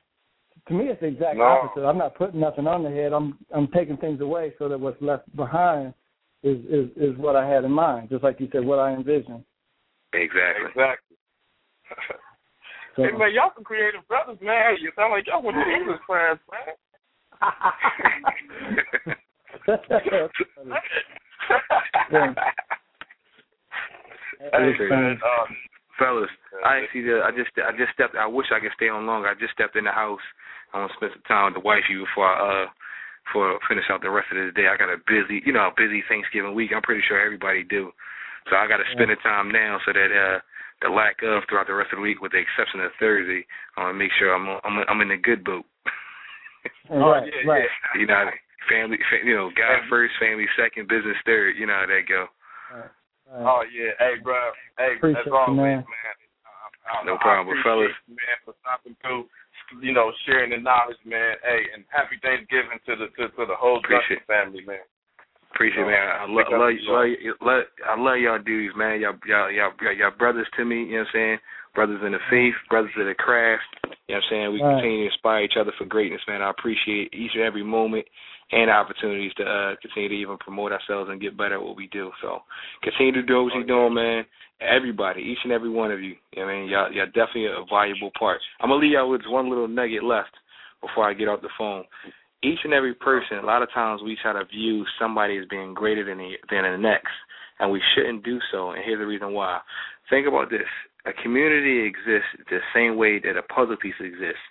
To me, it's the exact No. opposite. I'm not putting nothing on the head. I'm I'm taking things away so that what's left behind is is is what I had in mind. Just like you said, what I envisioned. Exactly. Exactly. So, hey, man, y'all some creative brothers, man. Hey, you sound like y'all went to English class, man. Yeah. hey, man, uh, Fellas, I actually uh, I just I just stepped. I wish I could stay on longer. I just stepped in the house. I want to spend some time with the wifey before I uh for finish out the rest of the day. I got a busy, you know, a busy Thanksgiving week. I'm pretty sure everybody do. So I got to spend the time now so that uh the lack of throughout the rest of the week, with the exception of Thursday, I want to make sure I'm I'm I'm in the good boat. oh, yeah, right. yeah. you know, family, fa- you know, God first, family second, business third. You know how that go. right. Oh, yeah. Hey, bro. Hey, Appreciate as you, man. man. I, I, No I problem, appreciate fellas. you, man, for stopping through, you know, sharing the knowledge, man. Hey, and happy Thanksgiving to the to, to the whole Duncan family, man. Appreciate it, man. I love, I love, love, love, I love y'all dudes, man. Y'all, y'all, y'all, y'all brothers to me. You know what I'm saying? Brothers in the faith, brothers in the craft. You know what I'm saying? We right. continue to inspire each other for greatness, man. I appreciate each and every moment and opportunities to uh, continue to even promote ourselves and get better at what we do. So continue to do what you're doing, man. Everybody, each and every one of you. you I mean, y'all, y'all definitely a valuable part. I'm gonna leave y'all with one little nugget left before I get off the phone. Each and every person, a lot of times we try to view somebody as being greater than the, than the next, and we shouldn't do so. And here's the reason why. Think about this: a community exists the same way that a puzzle piece exists.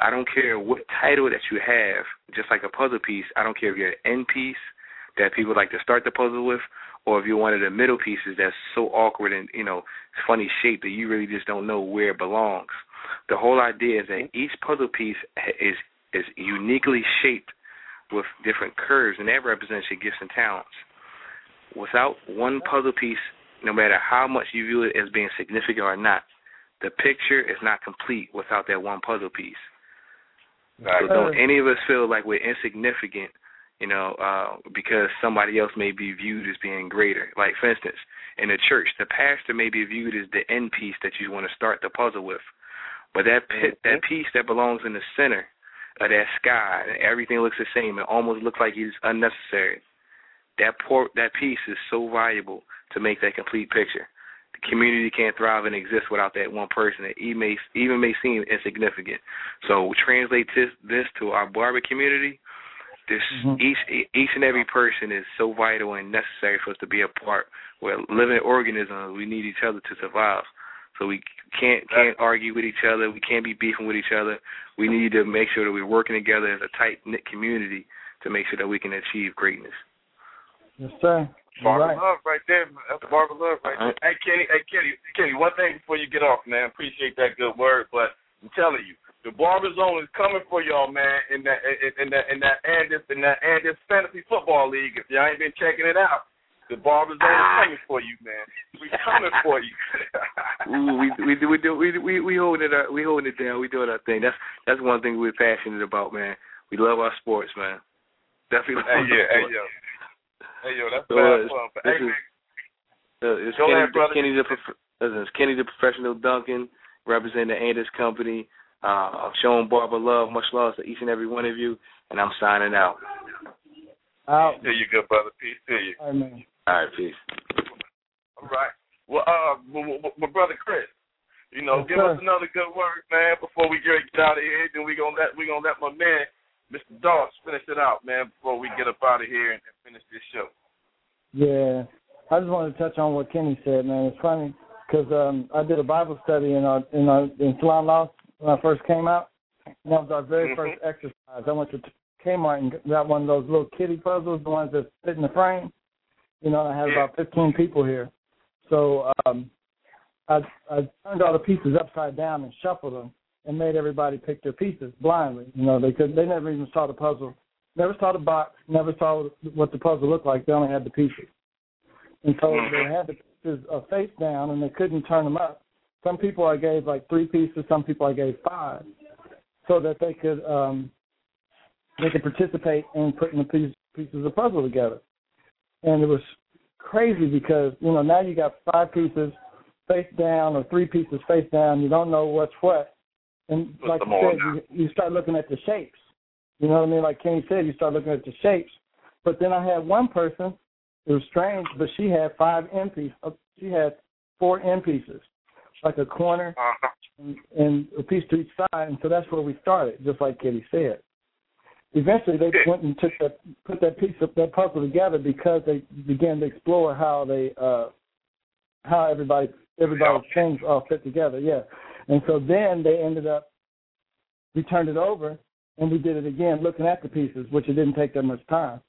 I don't care what title that you have, just like a puzzle piece, I don't care if you're an end piece that people like to start the puzzle with, or if you're one of the middle pieces that's so awkward and, you know, funny shape that you really just don't know where it belongs. The whole idea is that each puzzle piece is is uniquely shaped with different curves, and that represents your gifts and talents. Without one puzzle piece, no matter how much you view it as being significant or not, the picture is not complete without that one puzzle piece. So don't any of us feel like we're insignificant, you know, uh, because somebody else may be viewed as being greater. Like for instance, in the church, the pastor may be viewed as the end piece that you want to start the puzzle with. But that pit, that piece that belongs in the center of that sky, and everything looks the same. It almost looks like it's unnecessary. That port, that piece is so valuable to make that complete picture The community can't thrive and exist without that one person that even may, even may seem insignificant. So translate this this to our barber community. This mm-hmm. each each and every person is so vital and necessary for us to be a part. We're living organisms. We need each other to survive. So we can't can't argue with each other. We can't be beefing with each other. We need to make sure that we're working together as a tight knit community to make sure that we can achieve greatness. Yes, sir. Barber right. love right there. That's barber love right there. Hey Kenny, hey Kenny, Kenny. One thing before you get off, man. Appreciate that good word, but I'm telling you, the barber zone is coming for y'all, man. In that, in, in that, in that Andis, in that Andis fantasy football league. If y'all ain't been checking it out, the barber zone is coming for you, man. We coming for you. Ooh, we we do we do we we we holding it up. We holding it down. We doing our thing. That's that's one thing we're passionate about, man. We love our sports, man. Definitely. Hey, yeah, hey, yo. Hey yo, that's so, bad fun. But hey, is, uh, it's Kenny, ahead, brother. Kenny the prof- it's Kenny the professional Duncan, representing the Andis Company. Uh, showing Barber love, much love to each and every one of you, and I'm signing out. Out. There you go, brother. Peace to you. All right, man. All right, peace. All right. Well, uh, my, brother Chris, you know, yes, give sir. us another good word, man, before we get out of here. Then we gonna let we gonna let my man Mr. Doss, finish it out, man, before we get up out of here and, finish this show. Yeah, I just wanted to touch on what Kenny said, man. It's funny because um, I did a Bible study in our in our in Salon Lost when I first came out. And that was our very mm-hmm. first exercise. I went to Kmart and got one of those little kitty puzzles, the ones that fit in the frame. You know, I had yeah. about 15 people here. So um, I I turned all the pieces upside down and shuffled them and made everybody pick their pieces blindly. You know, they could they never even saw the puzzle, never saw the box, never saw what the puzzle looked like. They only had the pieces, and so they had the pieces uh, face down, and they couldn't turn them up. Some people I gave like three pieces, some people I gave five, so that they could um, they could participate in putting the piece, pieces of puzzle together. And it was crazy because you know now you got five pieces face down or three pieces face down. You don't know what's what and Put like you said, you, you start looking at the shapes. You know what I mean? Like Kenny said, you start looking at the shapes. But then I had one person. It was strange, but she had five end pieces. Uh, she had four end pieces, like a corner uh-huh. and, and a piece to each side. And so that's where we started, just like Kitty said. Eventually, they went and took that, put that piece of that puzzle together because they began to explore how they, uh how everybody everybody's things all fit together. Yeah. And so then they ended up, we turned it over and we did it again looking at the pieces, which it didn't take that much time.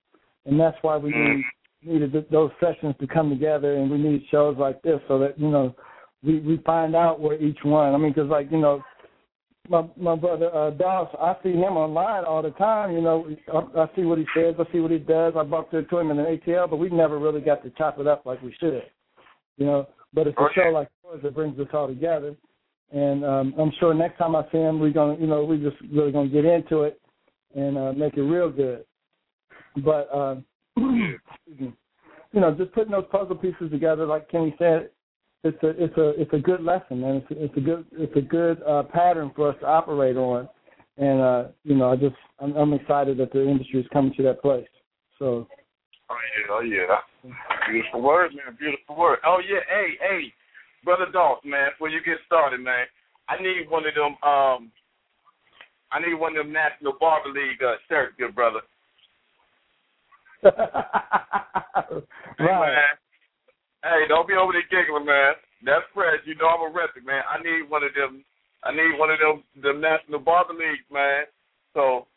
And that's why we need, needed those sessions to come together and we need shows like this so that, you know, we, we find out where each one, I mean, because like, you know, my my brother uh Doss, I see him online all the time. You know, I, I see what he says, I see what he does. I bumped into him in an ATL, but we never really got to chop it up like we should. You know, but it's a show like yours that brings us all together and um, I'm sure next time I see him, we're gonna, you know, we're just really gonna get into it and uh, make it real good. But uh, you know, just putting those puzzle pieces together, like Kenny said, it's a it's a it's a good lesson, man. It's a, it's a good it's a good uh, pattern for us to operate on, and uh, you know, I just I'm, I'm excited that the industry is coming to that place. So. Oh yeah, oh yeah, beautiful word, man, beautiful word. Oh yeah, hey, hey, brother Dolph, man, before you get started, man, I need one of them. Um, I need one of them National Barber League uh, shirts, good brother. right. Hey, man. Hey, don't be over there giggling, man. That's fresh. You know I'm a wrestler, man. I need one of them. I need one of them the National Barber League, man. So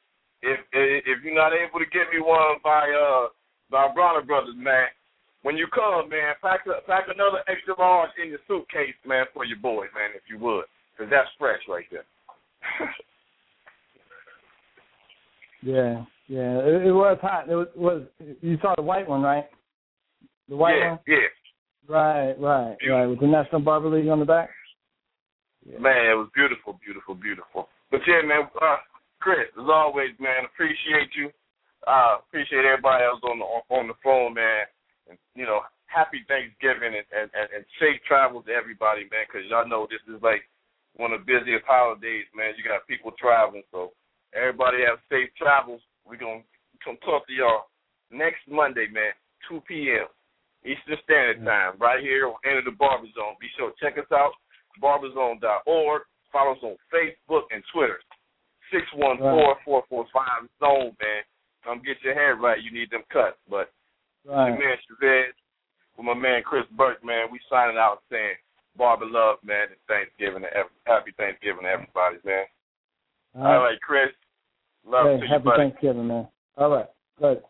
if if you're not able to get me one by uh by Bronner Brothers, man, when you come, man, pack pack another extra large in your suitcase, man, for your boy, man, if you would, because that's fresh right there. yeah, yeah, it, it was hot. It was, was you saw the white one, right? The white yeah, one. Yeah. Right, right, right. With the National Barber League on the back. Yeah. Man, it was beautiful, beautiful, beautiful. But yeah, man, uh, Chris, as always, man, appreciate you. Uh, appreciate everybody else on the on the phone, man. And you know, happy Thanksgiving and and, and safe travels to everybody, man. Because y'all know this is like one of the busiest holidays, man. You got people traveling, so everybody have safe travels. We're gonna come talk to y'all next Monday, man, 2 p.m. Eastern Standard mm. Time, right here on Enter the Barber Zone. Be sure to check us out, barberzone.org. Follow us on Facebook and Twitter. Six one four four four five zone, man. Come get your hair right. You need them cuts. But right. your man Chavez, with my man Chris Burke, man, we signing out saying barber love, man, and Thanksgiving to every, happy Thanksgiving to everybody, man. All right, All right Chris. Love hey, to you, happy buddy. Thanksgiving, man. All right, good.